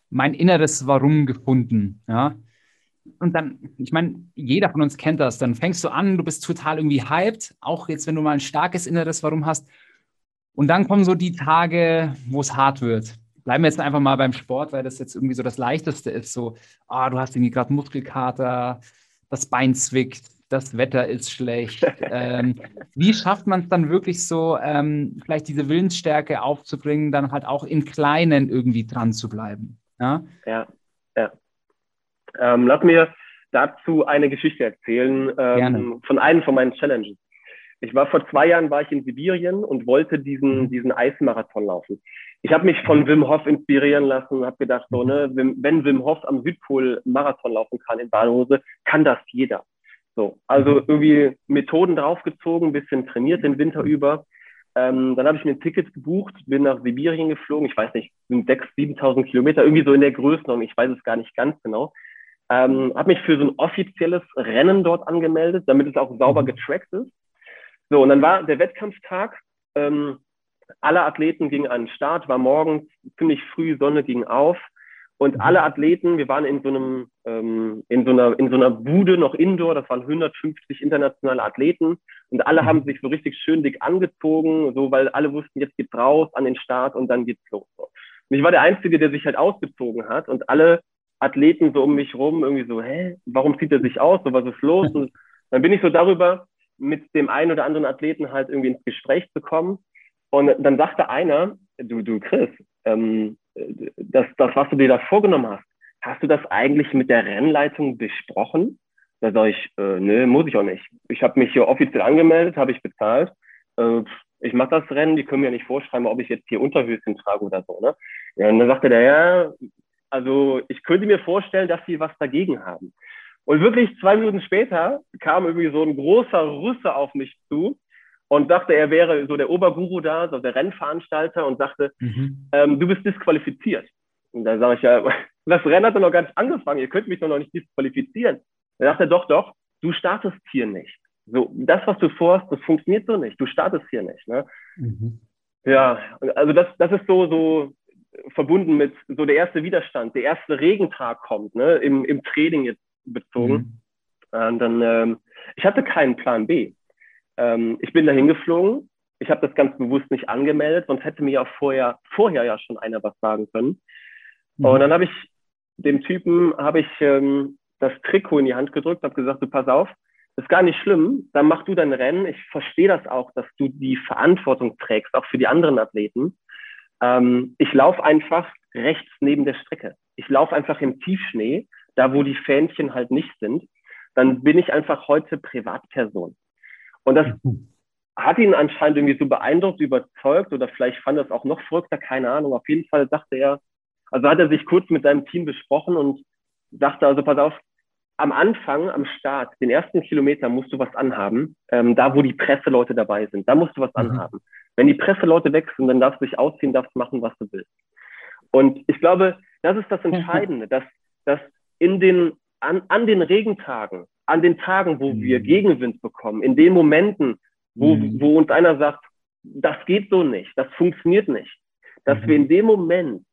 mein inneres Warum gefunden, ja. Und dann, ich meine, jeder von uns kennt das. Dann fängst du an, du bist total irgendwie hyped, auch jetzt, wenn du mal ein starkes inneres Warum hast. Und dann kommen so die Tage, wo es hart wird. Bleiben wir jetzt einfach mal beim Sport, weil das jetzt irgendwie so das Leichteste ist. So, ah, du hast irgendwie gerade Muskelkater, das Bein zwickt, das Wetter ist schlecht. ähm, wie schafft man es dann wirklich so, ähm, vielleicht diese Willensstärke aufzubringen, dann halt auch in Kleinen irgendwie dran zu bleiben?
Ja, ja. ja. Ähm, lass mir dazu eine Geschichte erzählen ähm, von einem von meinen Challenges. Ich war vor zwei Jahren war ich in Sibirien und wollte diesen, mhm. diesen Eismarathon laufen. Ich habe mich von Wim Hof inspirieren lassen und habe gedacht, so, ne, wenn Wim Hof am Südpol Marathon laufen kann in Badehose, kann das jeder. So, also mhm. irgendwie Methoden draufgezogen, bisschen trainiert den Winter über. Ähm, dann habe ich mir ein Ticket gebucht, bin nach Sibirien geflogen. Ich weiß nicht, sind 6.000, 7.000 Kilometer, irgendwie so in der Größenordnung. Ich weiß es gar nicht ganz genau. Ähm, habe mich für so ein offizielles Rennen dort angemeldet, damit es auch sauber mhm. getrackt ist. So, und dann war der Wettkampftag. Ähm, alle Athleten gingen an den Start, war morgens ziemlich früh, Sonne ging auf. Und mhm. alle Athleten, wir waren in so einem, ähm, in so einer, in so einer Bude noch indoor, das waren 150 internationale Athleten und alle mhm. haben sich so richtig schön dick angezogen, so, weil alle wussten, jetzt geht's raus an den Start und dann geht's los. Und ich war der Einzige, der sich halt ausgezogen hat und alle Athleten so um mich rum irgendwie so, hä, warum zieht er sich aus? So, was ist los? (laughs) Und dann bin ich so darüber mit dem einen oder anderen Athleten halt irgendwie ins Gespräch zu kommen. Und dann sagte einer, du, du Chris, ähm, das, das, was du dir da vorgenommen hast, hast du das eigentlich mit der Rennleitung besprochen? Da sage ich, äh, nö, muss ich auch nicht. Ich habe mich hier offiziell angemeldet, habe ich bezahlt. Äh, ich mache das Rennen, die können mir nicht vorschreiben, ob ich jetzt hier Unterhöschen trage oder so. Ne? Ja, und dann sagte der, ja, also ich könnte mir vorstellen, dass sie was dagegen haben. Und wirklich zwei Minuten später kam irgendwie so ein großer Russe auf mich zu und dachte, er wäre so der Oberguru da, so der Rennveranstalter und sagte, mhm. ähm, du bist disqualifiziert. Und da sage ich ja, (laughs) das Rennen hat doch noch gar nicht angefangen, ihr könnt mich doch noch nicht disqualifizieren. Da sagt er, doch, doch, du startest hier nicht. So, das, was du vorhast, das funktioniert so nicht. Du startest hier nicht. Ne? Mhm. Ja, also das, das ist so, so verbunden mit so der erste Widerstand, der erste Regentag kommt, ne, im, im Training jetzt bezogen. Mhm. Und dann, ähm, ich hatte keinen Plan B. Ähm, ich bin dahin geflogen. Ich habe das ganz bewusst nicht angemeldet, sonst hätte mir ja vorher, vorher ja schon einer was sagen können. Mhm. Und dann habe ich dem Typen habe ich ähm, das Trikot in die Hand gedrückt, habe gesagt, du pass auf, ist gar nicht schlimm, dann mach du dein Rennen. Ich verstehe das auch, dass du die Verantwortung trägst, auch für die anderen Athleten. Ähm, ich laufe einfach rechts neben der Strecke. Ich laufe einfach im Tiefschnee, da wo die Fähnchen halt nicht sind. Dann bin ich einfach heute Privatperson. Und das mhm. hat ihn anscheinend irgendwie so beeindruckt, überzeugt oder vielleicht fand er es auch noch verrückter, keine Ahnung. Auf jeden Fall sagte er, also hat er sich kurz mit seinem Team besprochen und sagte also, pass auf, am Anfang, am Start, den ersten Kilometer musst du was anhaben, ähm, da wo die Presseleute dabei sind, da musst du was mhm. anhaben. Wenn die Presseleute weg sind, dann darfst du dich ausziehen, darfst machen, was du willst. Und ich glaube, das ist das mhm. Entscheidende, dass, dass in den, an, an den Regentagen, an den Tagen, wo mhm. wir Gegenwind bekommen, in den Momenten, wo, mhm. wo uns einer sagt, das geht so nicht, das funktioniert nicht, dass mhm. wir in dem Moment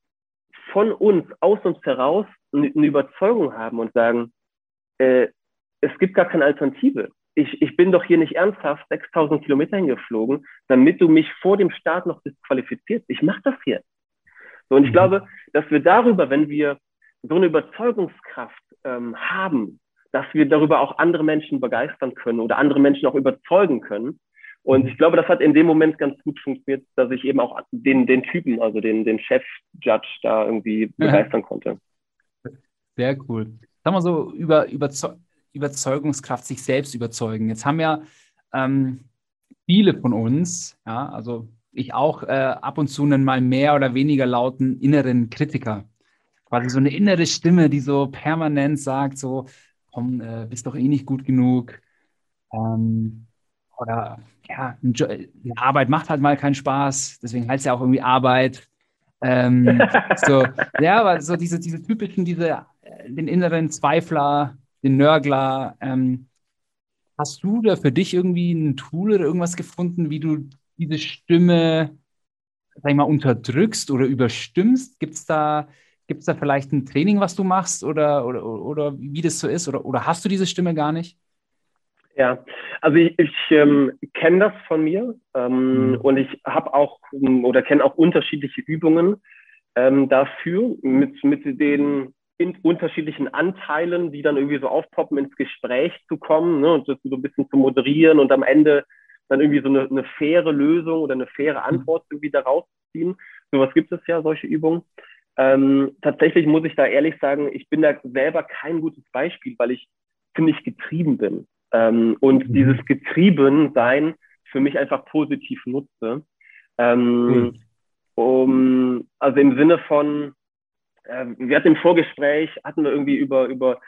von uns, aus uns heraus eine Überzeugung haben und sagen, äh, es gibt gar keine Alternative. Ich, ich bin doch hier nicht ernsthaft 6000 Kilometer hingeflogen, damit du mich vor dem Start noch disqualifizierst. Ich mache das hier. So, und ich glaube, dass wir darüber, wenn wir so eine Überzeugungskraft ähm, haben, dass wir darüber auch andere Menschen begeistern können oder andere Menschen auch überzeugen können. Und ich glaube, das hat in dem Moment ganz gut funktioniert, dass ich eben auch den, den Typen, also den, den Chef-Judge da irgendwie begeistern ja. konnte.
Sehr cool sagen wir so, über Überzeu Überzeugungskraft, sich selbst überzeugen. Jetzt haben ja ähm, viele von uns, ja, also ich auch, äh, ab und zu einen mal mehr oder weniger lauten inneren Kritiker. Quasi so eine innere Stimme, die so permanent sagt, so, komm, äh, bist doch eh nicht gut genug. Ähm, oder ja, eine Arbeit macht halt mal keinen Spaß, deswegen heißt es ja auch irgendwie Arbeit. Ähm, (laughs) so, ja, aber so diese, diese typischen, diese den inneren Zweifler, den Nörgler. Ähm, hast du da für dich irgendwie ein Tool oder irgendwas gefunden, wie du diese Stimme, sag ich mal, unterdrückst oder überstimmst? Gibt es da, gibt's da vielleicht ein Training, was du machst oder, oder, oder wie das so ist? Oder, oder hast du diese Stimme gar nicht?
Ja, also ich, ich ähm, kenne das von mir ähm, mhm. und ich habe auch oder kenne auch unterschiedliche Übungen ähm, dafür mit, mit den in unterschiedlichen Anteilen, die dann irgendwie so aufpoppen, ins Gespräch zu kommen ne, und das so ein bisschen zu moderieren und am Ende dann irgendwie so eine, eine faire Lösung oder eine faire mhm. Antwort irgendwie daraus ziehen. Sowas gibt es ja, solche Übungen. Ähm, tatsächlich muss ich da ehrlich sagen, ich bin da selber kein gutes Beispiel, weil ich ziemlich getrieben bin ähm, und mhm. dieses Getriebensein für mich einfach positiv nutze. Ähm, mhm. um, also im Sinne von, äh, wir hatten im Vorgespräch, hatten wir irgendwie über, über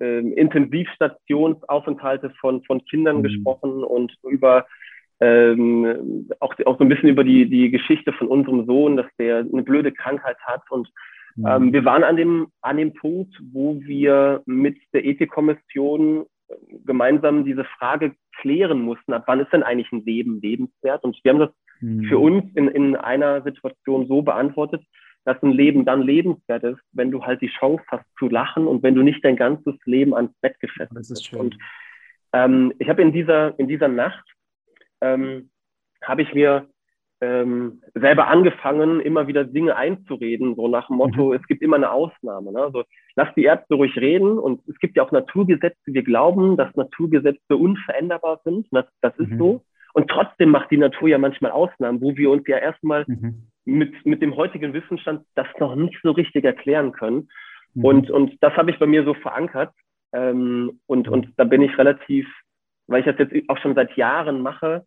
ähm, Intensivstationsaufenthalte von, von Kindern mhm. gesprochen und über ähm, auch, auch so ein bisschen über die, die Geschichte von unserem Sohn, dass der eine blöde Krankheit hat. Und mhm. ähm, wir waren an dem, an dem Punkt, wo wir mit der Ethikkommission gemeinsam diese Frage klären mussten, ab wann ist denn eigentlich ein Leben lebenswert? Und wir haben das mhm. für uns in, in einer Situation so beantwortet, dass ein Leben dann lebenswert ist, wenn du halt die Chance hast zu lachen und wenn du nicht dein ganzes Leben ans Bett gefesselt
bist. Das ist
schön. Und ähm, ich habe in dieser, in dieser Nacht, ähm, habe ich mir ähm, selber angefangen, immer wieder Dinge einzureden, so nach dem Motto, mhm. es gibt immer eine Ausnahme. Ne? Also lass die Ärzte ruhig reden und es gibt ja auch Naturgesetze, wir glauben, dass Naturgesetze unveränderbar sind, das, das ist mhm. so. Und trotzdem macht die Natur ja manchmal Ausnahmen, wo wir uns ja erstmal mhm mit, mit dem heutigen Wissensstand das noch nicht so richtig erklären können. Mhm. Und, und das habe ich bei mir so verankert. Ähm, und, und da bin ich relativ, weil ich das jetzt auch schon seit Jahren mache,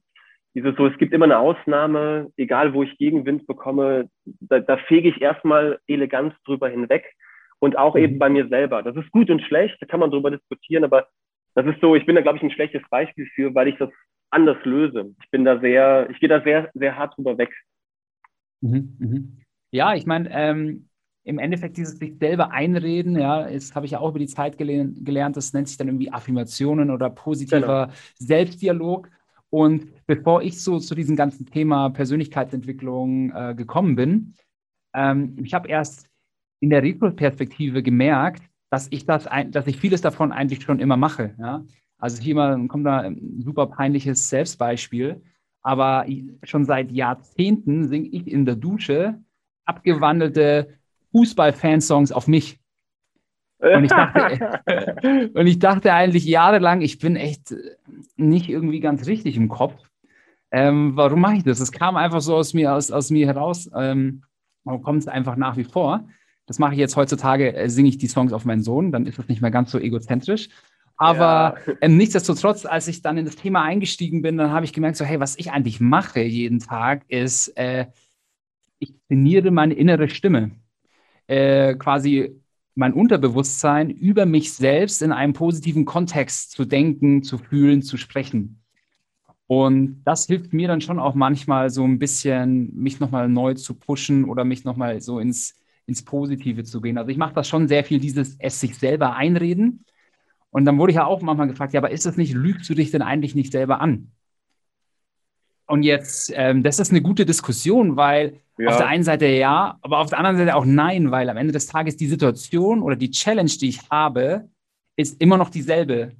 dieses so, es gibt immer eine Ausnahme, egal wo ich Gegenwind bekomme, da, da fege ich erstmal elegant drüber hinweg. Und auch mhm. eben bei mir selber. Das ist gut und schlecht, da kann man drüber diskutieren, aber das ist so, ich bin da, glaube ich, ein schlechtes Beispiel für, weil ich das anders löse. Ich bin da sehr, ich gehe da sehr, sehr hart drüber weg.
Mhm, mhm. Ja, ich meine, ähm, im Endeffekt dieses sich selber einreden, ja, das habe ich ja auch über die Zeit gelernt, das nennt sich dann irgendwie Affirmationen oder positiver genau. Selbstdialog. Und bevor ich so zu diesem ganzen Thema Persönlichkeitsentwicklung äh, gekommen bin, ähm, ich habe erst in der Retro-Perspektive gemerkt, dass ich das, dass ich vieles davon eigentlich schon immer mache. Ja? Also hier mal kommt da ein super peinliches Selbstbeispiel, aber schon seit Jahrzehnten singe ich in der Dusche abgewandelte Fußball-Fansongs auf mich. Und ich, dachte, (laughs) und ich dachte eigentlich jahrelang, ich bin echt nicht irgendwie ganz richtig im Kopf. Ähm, warum mache ich das? Es kam einfach so aus mir, aus, aus mir heraus. Ähm, kommt es einfach nach wie vor. Das mache ich jetzt heutzutage, äh, singe ich die Songs auf meinen Sohn, dann ist das nicht mehr ganz so egozentrisch. Aber ja. ähm, nichtsdestotrotz, als ich dann in das Thema eingestiegen bin, dann habe ich gemerkt, so hey, was ich eigentlich mache jeden Tag, ist, äh, ich trainiere meine innere Stimme. Äh, quasi mein Unterbewusstsein über mich selbst in einem positiven Kontext zu denken, zu fühlen, zu sprechen. Und das hilft mir dann schon auch manchmal so ein bisschen, mich nochmal neu zu pushen oder mich nochmal so ins, ins Positive zu gehen. Also ich mache das schon sehr viel, dieses es sich selber einreden. Und dann wurde ich ja auch manchmal gefragt, ja, aber ist das nicht, lügst du dich denn eigentlich nicht selber an? Und jetzt, ähm, das ist eine gute Diskussion, weil ja. auf der einen Seite ja, aber auf der anderen Seite auch nein, weil am Ende des Tages die Situation oder die Challenge, die ich habe, ist immer noch dieselbe.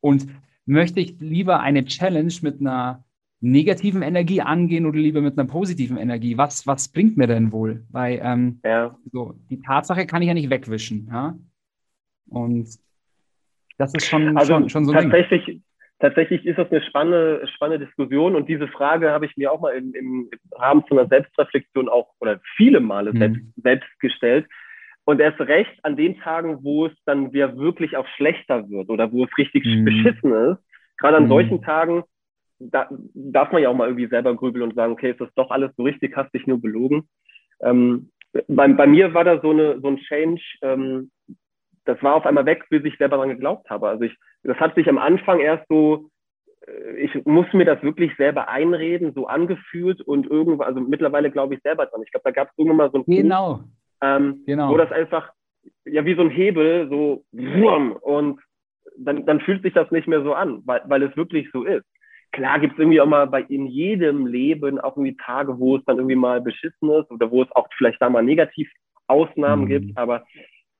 Und möchte ich lieber eine Challenge mit einer negativen Energie angehen oder lieber mit einer positiven Energie? Was, was bringt mir denn wohl? Weil ähm, ja. so, die Tatsache kann ich ja nicht wegwischen. Ja? Und das ist schon,
also
schon, schon so
ein tatsächlich, Ding. Tatsächlich ist das eine spannende, spannende Diskussion und diese Frage habe ich mir auch mal im, im Rahmen von einer Selbstreflexion auch oder viele Male mhm. selbst, selbst gestellt. Und erst recht an den Tagen, wo es dann wieder wirklich auch schlechter wird oder wo es richtig mhm. beschissen ist, gerade an mhm. solchen Tagen, da darf man ja auch mal irgendwie selber grübeln und sagen, okay, ist das doch alles so richtig, hast dich nur belogen. Ähm, bei, bei mir war da so, eine, so ein Change, ähm, das war auf einmal weg, bis ich selber daran geglaubt habe. Also ich, das hat sich am Anfang erst so, äh, ich muss mir das wirklich selber einreden, so angefühlt und irgendwann, also mittlerweile glaube ich selber dran. Ich glaube, da gab es irgendwann mal so ein
genau.
Punkt, ähm, genau. Wo das einfach, ja, wie so ein Hebel, so, und dann, dann fühlt sich das nicht mehr so an, weil, weil es wirklich so ist. Klar gibt es irgendwie auch mal bei in jedem Leben auch irgendwie Tage, wo es dann irgendwie mal beschissen ist oder wo es auch vielleicht da mal negativ Ausnahmen mhm. gibt, aber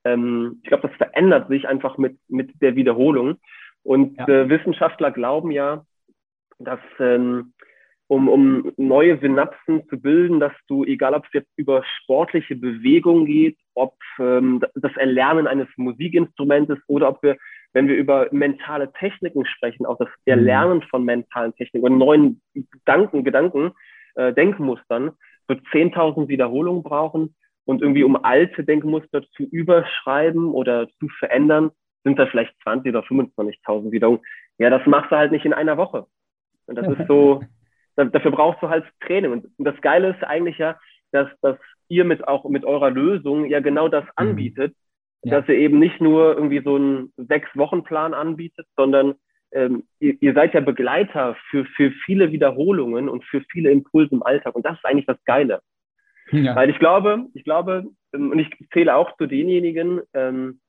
ähm, ich glaube, das verändert sich einfach mit, mit der Wiederholung. Und ja. äh, Wissenschaftler glauben ja, dass ähm, um, um neue Synapsen zu bilden, dass du, egal ob es jetzt über sportliche Bewegung geht, ob ähm, das Erlernen eines Musikinstrumentes oder ob wir, wenn wir über mentale Techniken sprechen, auch das mhm. Erlernen von mentalen Techniken und neuen Gedanken, Gedanken, äh, Denkmustern, wird 10.000 Wiederholungen brauchen und irgendwie um alte Denkmuster zu überschreiben oder zu verändern, sind da vielleicht 20 oder 25.000 Wiederholungen. Ja, das machst du halt nicht in einer Woche. Und das ist so, dafür brauchst du halt Training. Und das Geile ist eigentlich ja, dass, dass ihr mit auch mit eurer Lösung ja genau das mhm. anbietet, ja. dass ihr eben nicht nur irgendwie so einen Sechs-Wochen-Plan anbietet, sondern ähm, ihr, ihr, seid ja Begleiter für, für viele Wiederholungen und für viele Impulse im Alltag. Und das ist eigentlich das Geile. Ja. Weil ich glaube, ich glaube, ähm, und ich zähle auch zu denjenigen, ähm,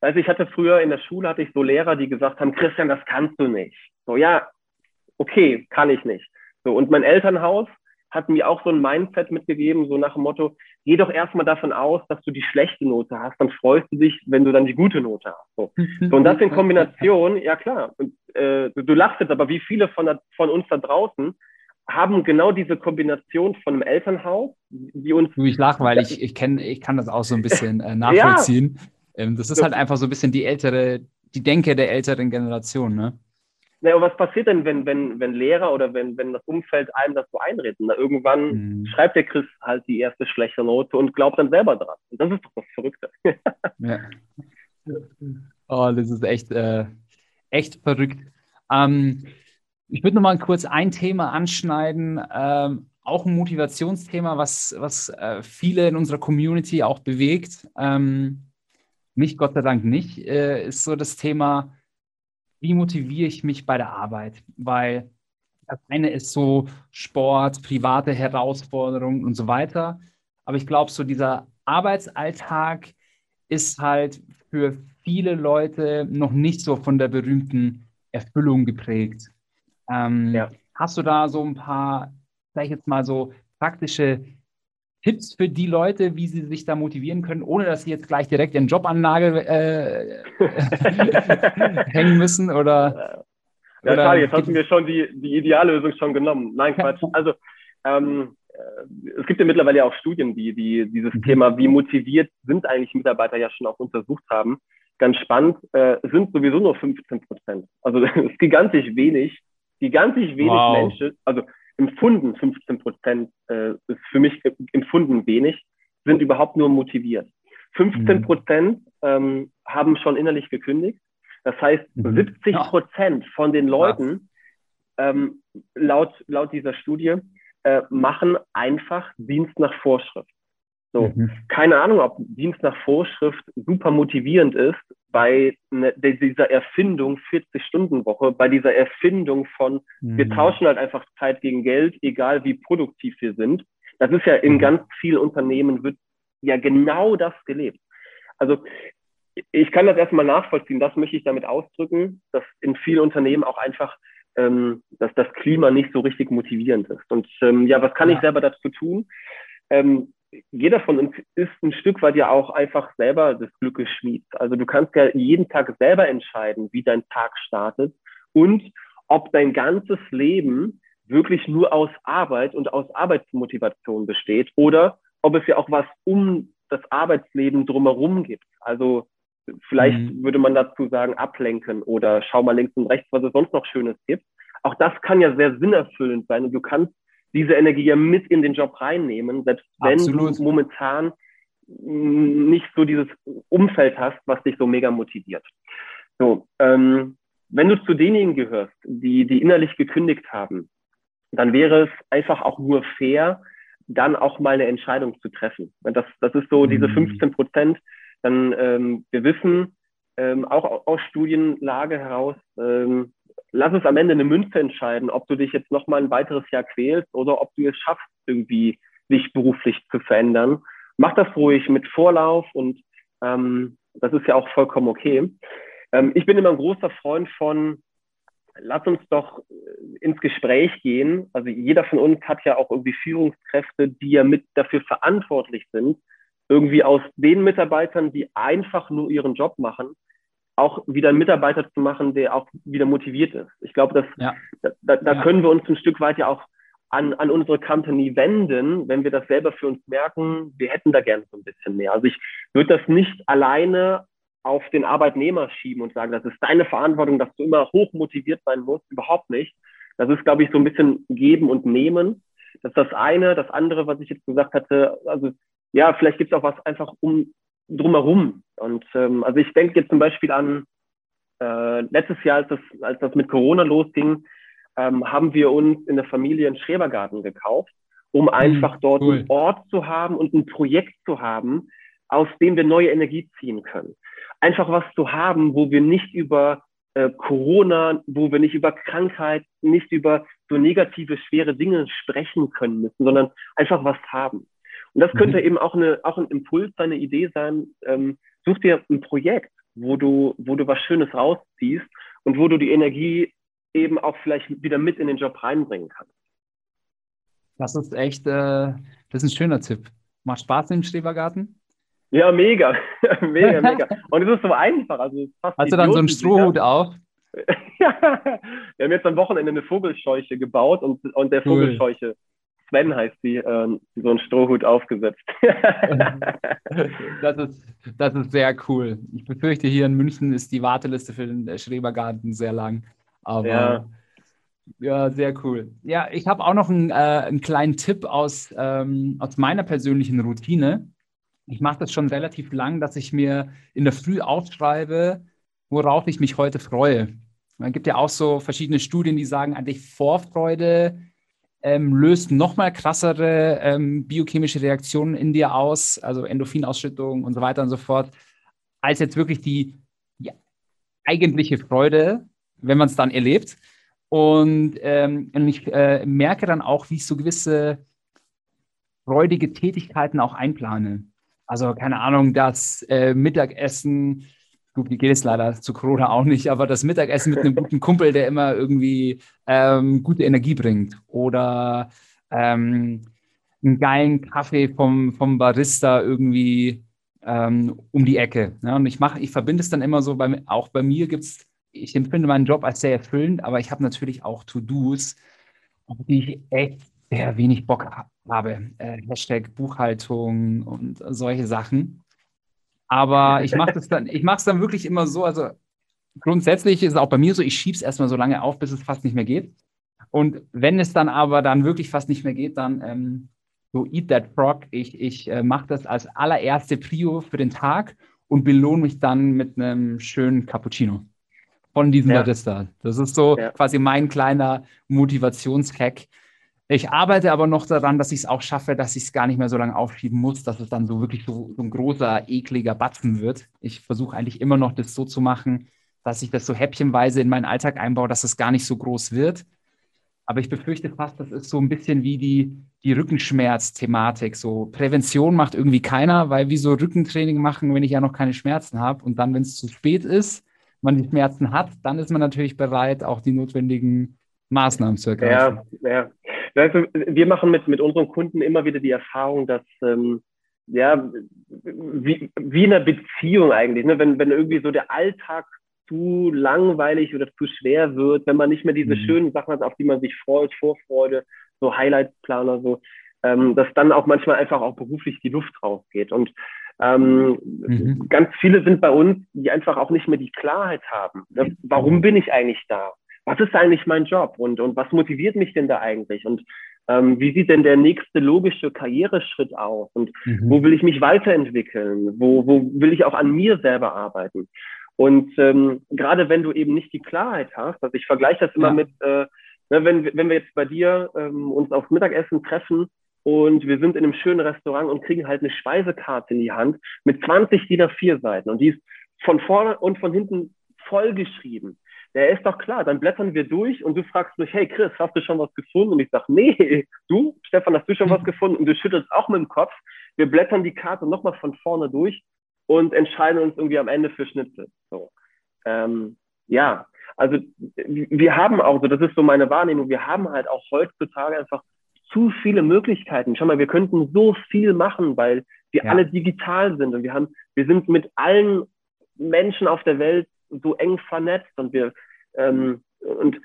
also ich hatte früher in der Schule hatte ich so Lehrer, die gesagt haben, Christian, das kannst du nicht. So, ja, okay, kann ich nicht. So, und mein Elternhaus hat mir auch so ein Mindset mitgegeben, so nach dem Motto, geh doch erstmal davon aus, dass du die schlechte Note hast, dann freust du dich, wenn du dann die gute Note hast. So, so und das in Kombination, ja klar, und, äh, du, du lachst jetzt, aber wie viele von, von uns da draußen haben genau diese Kombination von einem Elternhaus, die uns.
Ich lache, weil ich, ich, kenn, ich kann das auch so ein (laughs) bisschen äh, nachvollziehen. ja. ähm, das ist halt einfach so ein bisschen die ältere, die Denke der älteren Generation, ne?
Naja, was passiert denn, wenn, wenn, wenn Lehrer oder wenn, wenn das Umfeld einem das so einredet? Na, irgendwann mhm. schreibt der Chris halt die erste schlechte Note und glaubt dann selber dran. Und das ist doch das Verrückte. (laughs) ja.
Oh, das ist echt, äh, echt verrückt. Ähm, ich würde noch mal kurz ein Thema anschneiden, ähm, auch ein Motivationsthema, was, was äh, viele in unserer Community auch bewegt. Ähm, mich Gott sei Dank nicht, äh, ist so das Thema, wie motiviere ich mich bei der Arbeit? Weil das eine ist so Sport, private Herausforderungen und so weiter. Aber ich glaube, so dieser Arbeitsalltag ist halt für viele Leute noch nicht so von der berühmten Erfüllung geprägt. Ähm, ja. Hast du da so ein paar, sag ich jetzt mal so, praktische Tipps für die Leute, wie sie sich da motivieren können, ohne dass sie jetzt gleich direkt ihren Jobanlage äh, (laughs) hängen müssen oder?
Ja, oder schade, jetzt hast du mir schon die, die Ideallösung schon genommen. Nein, Quatsch. Also ähm, äh, es gibt ja mittlerweile auch Studien, die, die dieses mhm. Thema, wie motiviert sind eigentlich Mitarbeiter ja schon auch untersucht haben. Ganz spannend, äh, sind sowieso nur 15 Prozent. Also (laughs) es ist gigantisch wenig, gigantisch wenig wow. Menschen, also empfunden 15 Prozent äh, ist für mich empfunden wenig, sind überhaupt nur motiviert. 15 Prozent ähm, haben schon innerlich gekündigt. Das heißt, mhm. 70 Prozent von den Leuten, ähm, laut, laut dieser Studie, äh, machen einfach Dienst nach Vorschrift. So, mhm. keine Ahnung, ob Dienst nach Vorschrift super motivierend ist bei ne, dieser Erfindung 40-Stunden-Woche, bei dieser Erfindung von, mhm. wir tauschen halt einfach Zeit gegen Geld, egal wie produktiv wir sind. Das ist ja in mhm. ganz vielen Unternehmen wird ja genau das gelebt. Also ich kann das erstmal nachvollziehen, das möchte ich damit ausdrücken, dass in vielen Unternehmen auch einfach ähm, dass das Klima nicht so richtig motivierend ist. Und ähm, ja, was kann ja. ich selber dazu tun? Ähm, jeder von uns ist ein Stück weit ja auch einfach selber des Glückes Schmied. Also du kannst ja jeden Tag selber entscheiden, wie dein Tag startet und ob dein ganzes Leben wirklich nur aus Arbeit und aus Arbeitsmotivation besteht oder ob es ja auch was um das Arbeitsleben drumherum gibt. Also Vielleicht mhm. würde man dazu sagen, ablenken oder schau mal links und rechts, was es sonst noch Schönes gibt. Auch das kann ja sehr sinnerfüllend sein und du kannst diese Energie ja mit in den Job reinnehmen, selbst wenn Absolut. du momentan nicht so dieses Umfeld hast, was dich so mega motiviert. So, ähm, wenn du zu denjenigen gehörst, die, die innerlich gekündigt haben, dann wäre es einfach auch nur fair, dann auch mal eine Entscheidung zu treffen. Das, das ist so diese 15 mhm. Prozent, dann ähm, wir wissen ähm, auch aus Studienlage heraus, ähm, lass es am Ende eine Münze entscheiden, ob du dich jetzt noch mal ein weiteres Jahr quälst oder ob du es schaffst, irgendwie dich beruflich zu verändern. Mach das ruhig mit Vorlauf und ähm, das ist ja auch vollkommen okay. Ähm, ich bin immer ein großer Freund von, lass uns doch äh, ins Gespräch gehen. Also jeder von uns hat ja auch irgendwie Führungskräfte, die ja mit dafür verantwortlich sind, irgendwie aus den Mitarbeitern, die einfach nur ihren Job machen, auch wieder einen Mitarbeiter zu machen, der auch wieder motiviert ist. Ich glaube, dass, ja. da, da ja. können wir uns ein Stück weit ja auch an, an unsere Company wenden, wenn wir das selber für uns merken, wir hätten da gerne so ein bisschen mehr. Also ich würde das nicht alleine auf den Arbeitnehmer schieben und sagen, das ist deine Verantwortung, dass du immer hoch motiviert sein musst. Überhaupt nicht. Das ist, glaube ich, so ein bisschen geben und nehmen. Das ist das eine. Das andere, was ich jetzt gesagt hatte, also ja, vielleicht gibt es auch was einfach um drumherum. Und ähm, also ich denke jetzt zum Beispiel an äh, letztes Jahr, als das, als das mit Corona losging, ähm, haben wir uns in der Familie einen Schrebergarten gekauft, um mhm, einfach dort cool. einen Ort zu haben und ein Projekt zu haben, aus dem wir neue Energie ziehen können. Einfach was zu haben, wo wir nicht über äh, Corona, wo wir nicht über Krankheit, nicht über so negative, schwere Dinge sprechen können müssen, sondern einfach was haben. Und das könnte mhm. eben auch, eine, auch ein Impuls, eine Idee sein. Ähm, such dir ein Projekt, wo du, wo du was Schönes rausziehst und wo du die Energie eben auch vielleicht wieder mit in den Job reinbringen kannst.
Das ist echt, äh, das ist ein schöner Tipp. Macht Spaß im Schrebergarten?
Ja, mega. (laughs) mega, mega. Und es ist so einfach. Also
Hast du dann so einen Strohhut auf?
ja, (laughs) wir haben jetzt am Wochenende eine Vogelscheuche gebaut und, und der cool. Vogelscheuche Sven heißt sie, ähm, so einen Strohhut aufgesetzt. (laughs)
das, ist, das ist sehr cool. Ich befürchte, hier in München ist die Warteliste für den Schrebergarten sehr lang. Aber ja, ja sehr cool. Ja, ich habe auch noch einen, äh, einen kleinen Tipp aus, ähm, aus meiner persönlichen Routine. Ich mache das schon relativ lang, dass ich mir in der Früh aufschreibe, worauf ich mich heute freue. Es gibt ja auch so verschiedene Studien, die sagen, eigentlich Vorfreude ähm, löst nochmal krassere ähm, biochemische Reaktionen in dir aus, also Endorphinausschüttung und so weiter und so fort, als jetzt wirklich die, die eigentliche Freude, wenn man es dann erlebt. Und, ähm, und ich äh, merke dann auch, wie ich so gewisse freudige Tätigkeiten auch einplane. Also keine Ahnung, das äh, Mittagessen, gut, geht es leider zu Corona auch nicht, aber das Mittagessen mit einem guten Kumpel, der immer irgendwie ähm, gute Energie bringt. Oder ähm, einen geilen Kaffee vom, vom Barista irgendwie ähm, um die Ecke. Ja, und ich mache, ich verbinde es dann immer so, bei, auch bei mir gibt es, ich empfinde meinen Job als sehr erfüllend, aber ich habe natürlich auch To-Dos, auf die ich echt sehr wenig Bock habe. Äh, Hashtag Buchhaltung und solche Sachen. Aber (laughs) ich mache das dann, ich mache es dann wirklich immer so, also grundsätzlich ist es auch bei mir so, ich schiebe es erstmal so lange auf, bis es fast nicht mehr geht. Und wenn es dann aber dann wirklich fast nicht mehr geht, dann ähm, so Eat That Frog. Ich, ich äh, mache das als allererste Prio für den Tag und belohne mich dann mit einem schönen Cappuccino von diesem ja. Barista. Das ist so ja. quasi mein kleiner Motivationshack. Ich arbeite aber noch daran, dass ich es auch schaffe, dass ich es gar nicht mehr so lange aufschieben muss, dass es dann so wirklich so, so ein großer, ekliger Batzen wird. Ich versuche eigentlich immer noch das so zu machen, dass ich das so häppchenweise in meinen Alltag einbaue, dass es gar nicht so groß wird. Aber ich befürchte fast, das ist so ein bisschen wie die, die Rückenschmerz-Thematik. So Prävention macht irgendwie keiner, weil wie so Rückentraining machen, wenn ich ja noch keine Schmerzen habe. Und dann, wenn es zu spät ist, man die Schmerzen hat, dann ist man natürlich bereit, auch die notwendigen Maßnahmen zu ergreifen.
Ja, ja. Also, wir machen mit, mit unseren Kunden immer wieder die Erfahrung, dass ähm, ja, wie, wie in einer Beziehung eigentlich, ne? wenn, wenn irgendwie so der Alltag zu langweilig oder zu schwer wird, wenn man nicht mehr diese mhm. schönen Sachen hat, auf die man sich freut, Vorfreude, so Highlights-Planer, so, ähm, dass dann auch manchmal einfach auch beruflich die Luft rausgeht. Und ähm, mhm. ganz viele sind bei uns, die einfach auch nicht mehr die Klarheit haben. Ne? Warum bin ich eigentlich da? Was ist eigentlich mein Job? Und, und was motiviert mich denn da eigentlich? Und ähm, wie sieht denn der nächste logische Karriereschritt aus? Und mhm. wo will ich mich weiterentwickeln? Wo, wo will ich auch an mir selber arbeiten? Und ähm, gerade wenn du eben nicht die Klarheit hast, also ich vergleiche das immer ja. mit, äh, ne, wenn, wenn wir jetzt bei dir ähm, uns aufs Mittagessen treffen und wir sind in einem schönen Restaurant und kriegen halt eine Speisekarte in die Hand mit 20 DIN A4 Seiten und die ist von vorne und von hinten vollgeschrieben. Der ist doch klar, dann blättern wir durch und du fragst mich, hey Chris, hast du schon was gefunden? Und ich sage, nee, du, Stefan, hast du schon was gefunden? Und du schüttelst auch mit dem Kopf. Wir blättern die Karte nochmal von vorne durch und entscheiden uns irgendwie am Ende für Schnitzel. So. Ähm, ja, also wir haben auch, so das ist so meine Wahrnehmung, wir haben halt auch heutzutage einfach zu viele Möglichkeiten. Schau mal, wir könnten so viel machen, weil wir ja. alle digital sind und wir haben, wir sind mit allen Menschen auf der Welt so eng vernetzt und wir ähm, und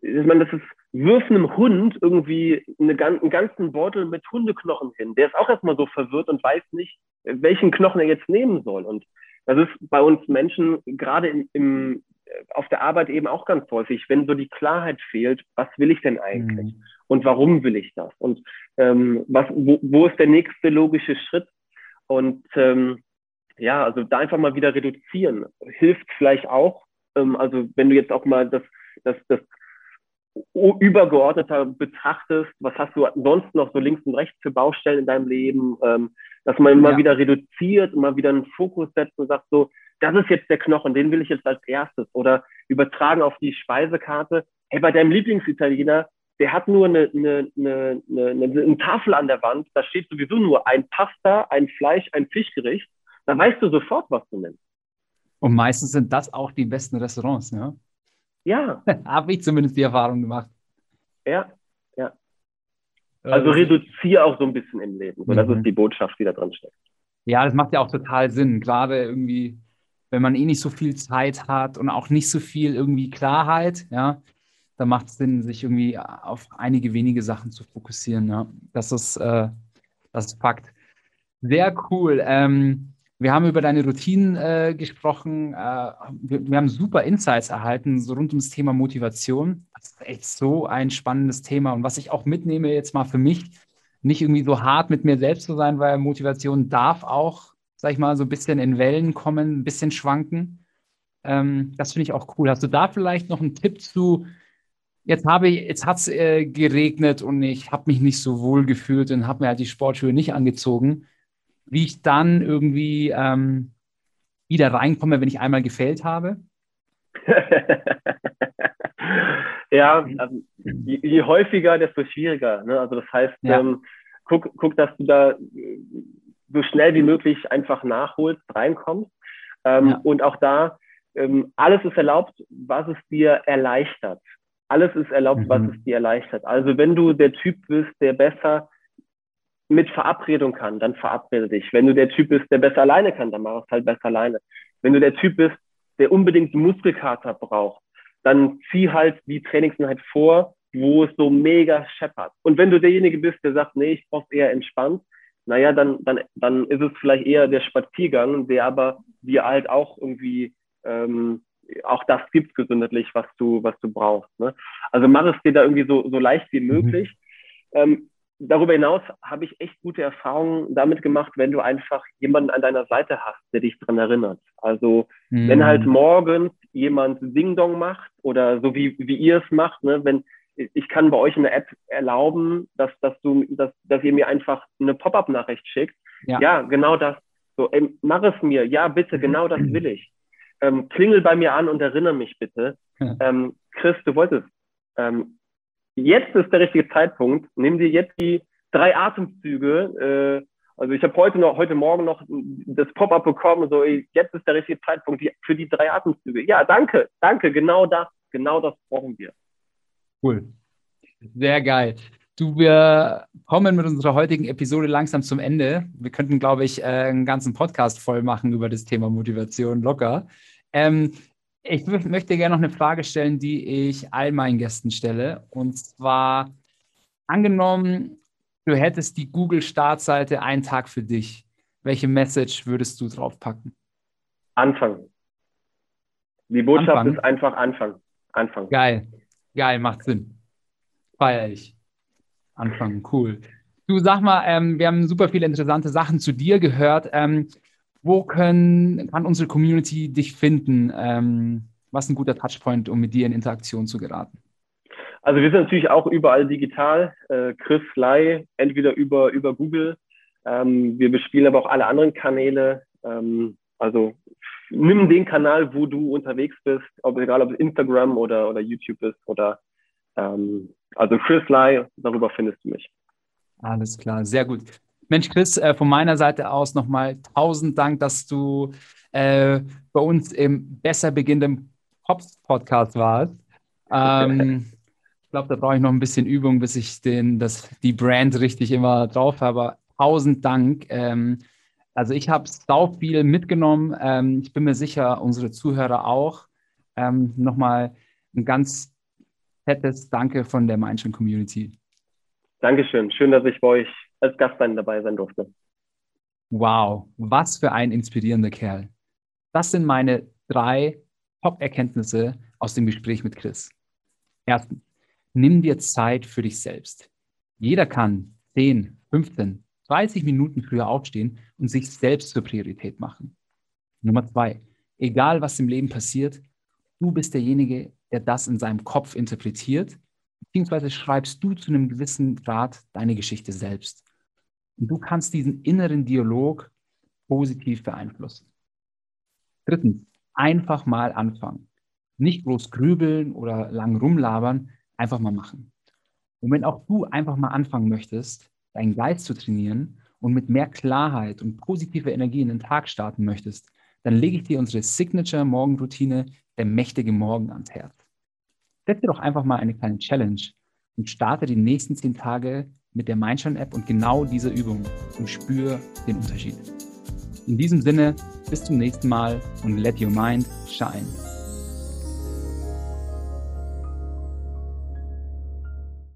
ich meine, das ist wirf einem Hund irgendwie eine, einen ganzen Beutel mit Hundeknochen hin. Der ist auch erstmal so verwirrt und weiß nicht, welchen Knochen er jetzt nehmen soll. Und das ist bei uns Menschen gerade im, im, auf der Arbeit eben auch ganz häufig, wenn so die Klarheit fehlt, was will ich denn eigentlich mhm. und warum will ich das und ähm, was, wo, wo ist der nächste logische Schritt und ähm, ja, also da einfach mal wieder reduzieren hilft vielleicht auch. Ähm, also wenn du jetzt auch mal das, das, das übergeordneter betrachtest, was hast du sonst noch so links und rechts für Baustellen in deinem Leben, ähm, dass man immer ja. wieder reduziert, immer wieder einen Fokus setzt und sagt so, das ist jetzt der Knochen, den will ich jetzt als erstes oder übertragen auf die Speisekarte. Hey, bei deinem Lieblingsitaliener, der hat nur eine, eine, eine, eine, eine Tafel an der Wand, da steht sowieso nur ein Pasta, ein Fleisch, ein Fischgericht. Da weißt du sofort, was du nimmst.
Und meistens sind das auch die besten Restaurants, ja?
Ja. (laughs)
Habe ich zumindest die Erfahrung gemacht.
Ja, ja. Also reduziere auch so ein bisschen im Leben. So, das mhm. ist die Botschaft, die da drin steckt.
Ja, das macht ja auch total Sinn. Gerade irgendwie, wenn man eh nicht so viel Zeit hat und auch nicht so viel irgendwie Klarheit, ja, da macht es Sinn, sich irgendwie auf einige wenige Sachen zu fokussieren. Ja. Das ist, äh, das ist Fakt. Sehr cool. Ähm, wir haben über deine Routinen äh, gesprochen. Äh, wir, wir, haben super Insights erhalten, so rund ums Thema Motivation. Das ist echt so ein spannendes Thema. Und was ich auch mitnehme jetzt mal für mich, nicht irgendwie so hart mit mir selbst zu sein, weil Motivation darf auch, sag ich mal, so ein bisschen in Wellen kommen, ein bisschen schwanken. Ähm, das finde ich auch cool. Hast du da vielleicht noch einen Tipp zu? Jetzt habe ich, jetzt hat es äh, geregnet und ich habe mich nicht so wohl gefühlt und habe mir halt die Sportschuhe nicht angezogen wie ich dann irgendwie ähm, wieder reinkomme, wenn ich einmal gefällt habe? (laughs)
ja, also, je, je, häufiger, desto schwieriger. Ne? Also das heißt, ja. ähm, guck, guck, dass du da so schnell wie möglich einfach nachholst, reinkommst. Ähm, ja. Und auch da, ähm, alles ist erlaubt, was es dir erleichtert. Alles ist erlaubt, mhm. was es dir erleichtert. Also wenn du der Typ bist, der besser mit Verabredung kann, dann verabrede dich. Wenn du der Typ bist, der besser alleine kann, dann mach es halt besser alleine. Wenn du der Typ bist, der unbedingt Muskelkater braucht, dann zieh halt die Trainingseinheit vor, wo es so mega scheppert. Und wenn du derjenige bist, der sagt, nee, ich brauche eher entspannt, naja, dann, dann, dann ist es vielleicht eher der Spaziergang, der aber dir halt auch irgendwie ähm, auch das gibt gesundheitlich, was du, was du brauchst. Ne? Also mach es dir da irgendwie so, so leicht wie mhm. möglich. Mhm. Ähm, darüber hinaus habe ich echt gute Erfahrungen damit gemacht, wenn du einfach jemanden an deiner Seite hast, der dich dran erinnert. Also mhm. wenn halt morgens jemand Ding-Dong macht oder so wie, wie ihr es macht, ne, wenn ich kann bei euch in der App erlauben, dass, dass du, dass, dass ihr mir einfach eine Pop-up-Nachricht schickt. Ja. ja, genau das. So, ey, mach es mir. Ja, bitte, genau das will ich. Ähm, klingel bei mir an und erinnere mich bitte. Ähm, Chris, du wolltest. Ähm, jetzt ist der richtige Zeitpunkt. Nimm dir jetzt die drei Atemzüge. Äh, also ich habe heute noch, heute Morgen noch das Pop-up bekommen. So, jetzt ist der richtige Zeitpunkt für die drei Atemzüge. Ja, danke, danke. Genau das, genau das brauchen wir.
Cool. Sehr geil. Du, wir kommen mit unserer heutigen Episode langsam zum Ende. Wir könnten, glaube ich, äh, einen ganzen Podcast voll machen über das Thema Motivation locker. Ähm, ich möchte gerne noch eine Frage stellen, die ich all meinen Gästen stelle. Und zwar, angenommen, du hättest die Google-Startseite einen Tag für dich. Welche Message würdest du draufpacken?
Anfangen. Die Botschaft Anfang. ist einfach Anfang. Anfang.
Geil. Geil, macht Sinn. Feier ich. Anfangen, cool. Du sag mal, ähm, wir haben super viele interessante Sachen zu dir gehört. Ähm, wo können, kann unsere Community dich finden? Ähm, was ist ein guter Touchpoint, um mit dir in Interaktion zu geraten?
Also wir sind natürlich auch überall digital. Äh, Chris Lai, entweder über, über Google. Ähm, wir bespielen aber auch alle anderen Kanäle. Ähm, also nimm den Kanal, wo du unterwegs bist, ob, egal ob es Instagram oder, oder YouTube ist oder ähm, also Chris Lai, darüber findest du mich.
Alles klar, sehr gut. Mensch, Chris, äh, von meiner Seite aus nochmal tausend Dank, dass du äh, bei uns im besser beginnenden Pops-Podcast warst. Ähm, ich glaube, da brauche ich noch ein bisschen Übung, bis ich den, das, die Brand richtig immer drauf habe. Tausend Dank. Ähm, also ich habe sau viel mitgenommen. Ähm, ich bin mir sicher, unsere Zuhörer auch. Ähm, nochmal ein ganz fettes Danke von der Mindshine Community.
Dankeschön. Schön, dass ich bei euch als Gast dabei sein durfte.
Wow, was für ein inspirierender Kerl. Das sind meine drei Top-Erkenntnisse aus dem Gespräch mit Chris. Erstens, nimm dir Zeit für dich selbst. Jeder kann 10, 15, 30 Minuten früher aufstehen und sich selbst zur Priorität machen. Nummer zwei, egal was im Leben passiert, du bist derjenige, der das in seinem Kopf interpretiert, beziehungsweise schreibst du zu einem gewissen Grad deine Geschichte selbst. Und du kannst diesen inneren Dialog positiv beeinflussen. Drittens, einfach mal anfangen. Nicht bloß grübeln oder lang rumlabern, einfach mal machen. Und wenn auch du einfach mal anfangen möchtest, deinen Geist zu trainieren und mit mehr Klarheit und positiver Energie in den Tag starten möchtest, dann lege ich dir unsere Signature-Morgenroutine, der mächtige Morgen, ans Herz. Setz dir doch einfach mal eine kleine Challenge und starte die nächsten zehn Tage mit der Mindshine-App und genau dieser Übung und spür den Unterschied. In diesem Sinne, bis zum nächsten Mal und let your mind shine.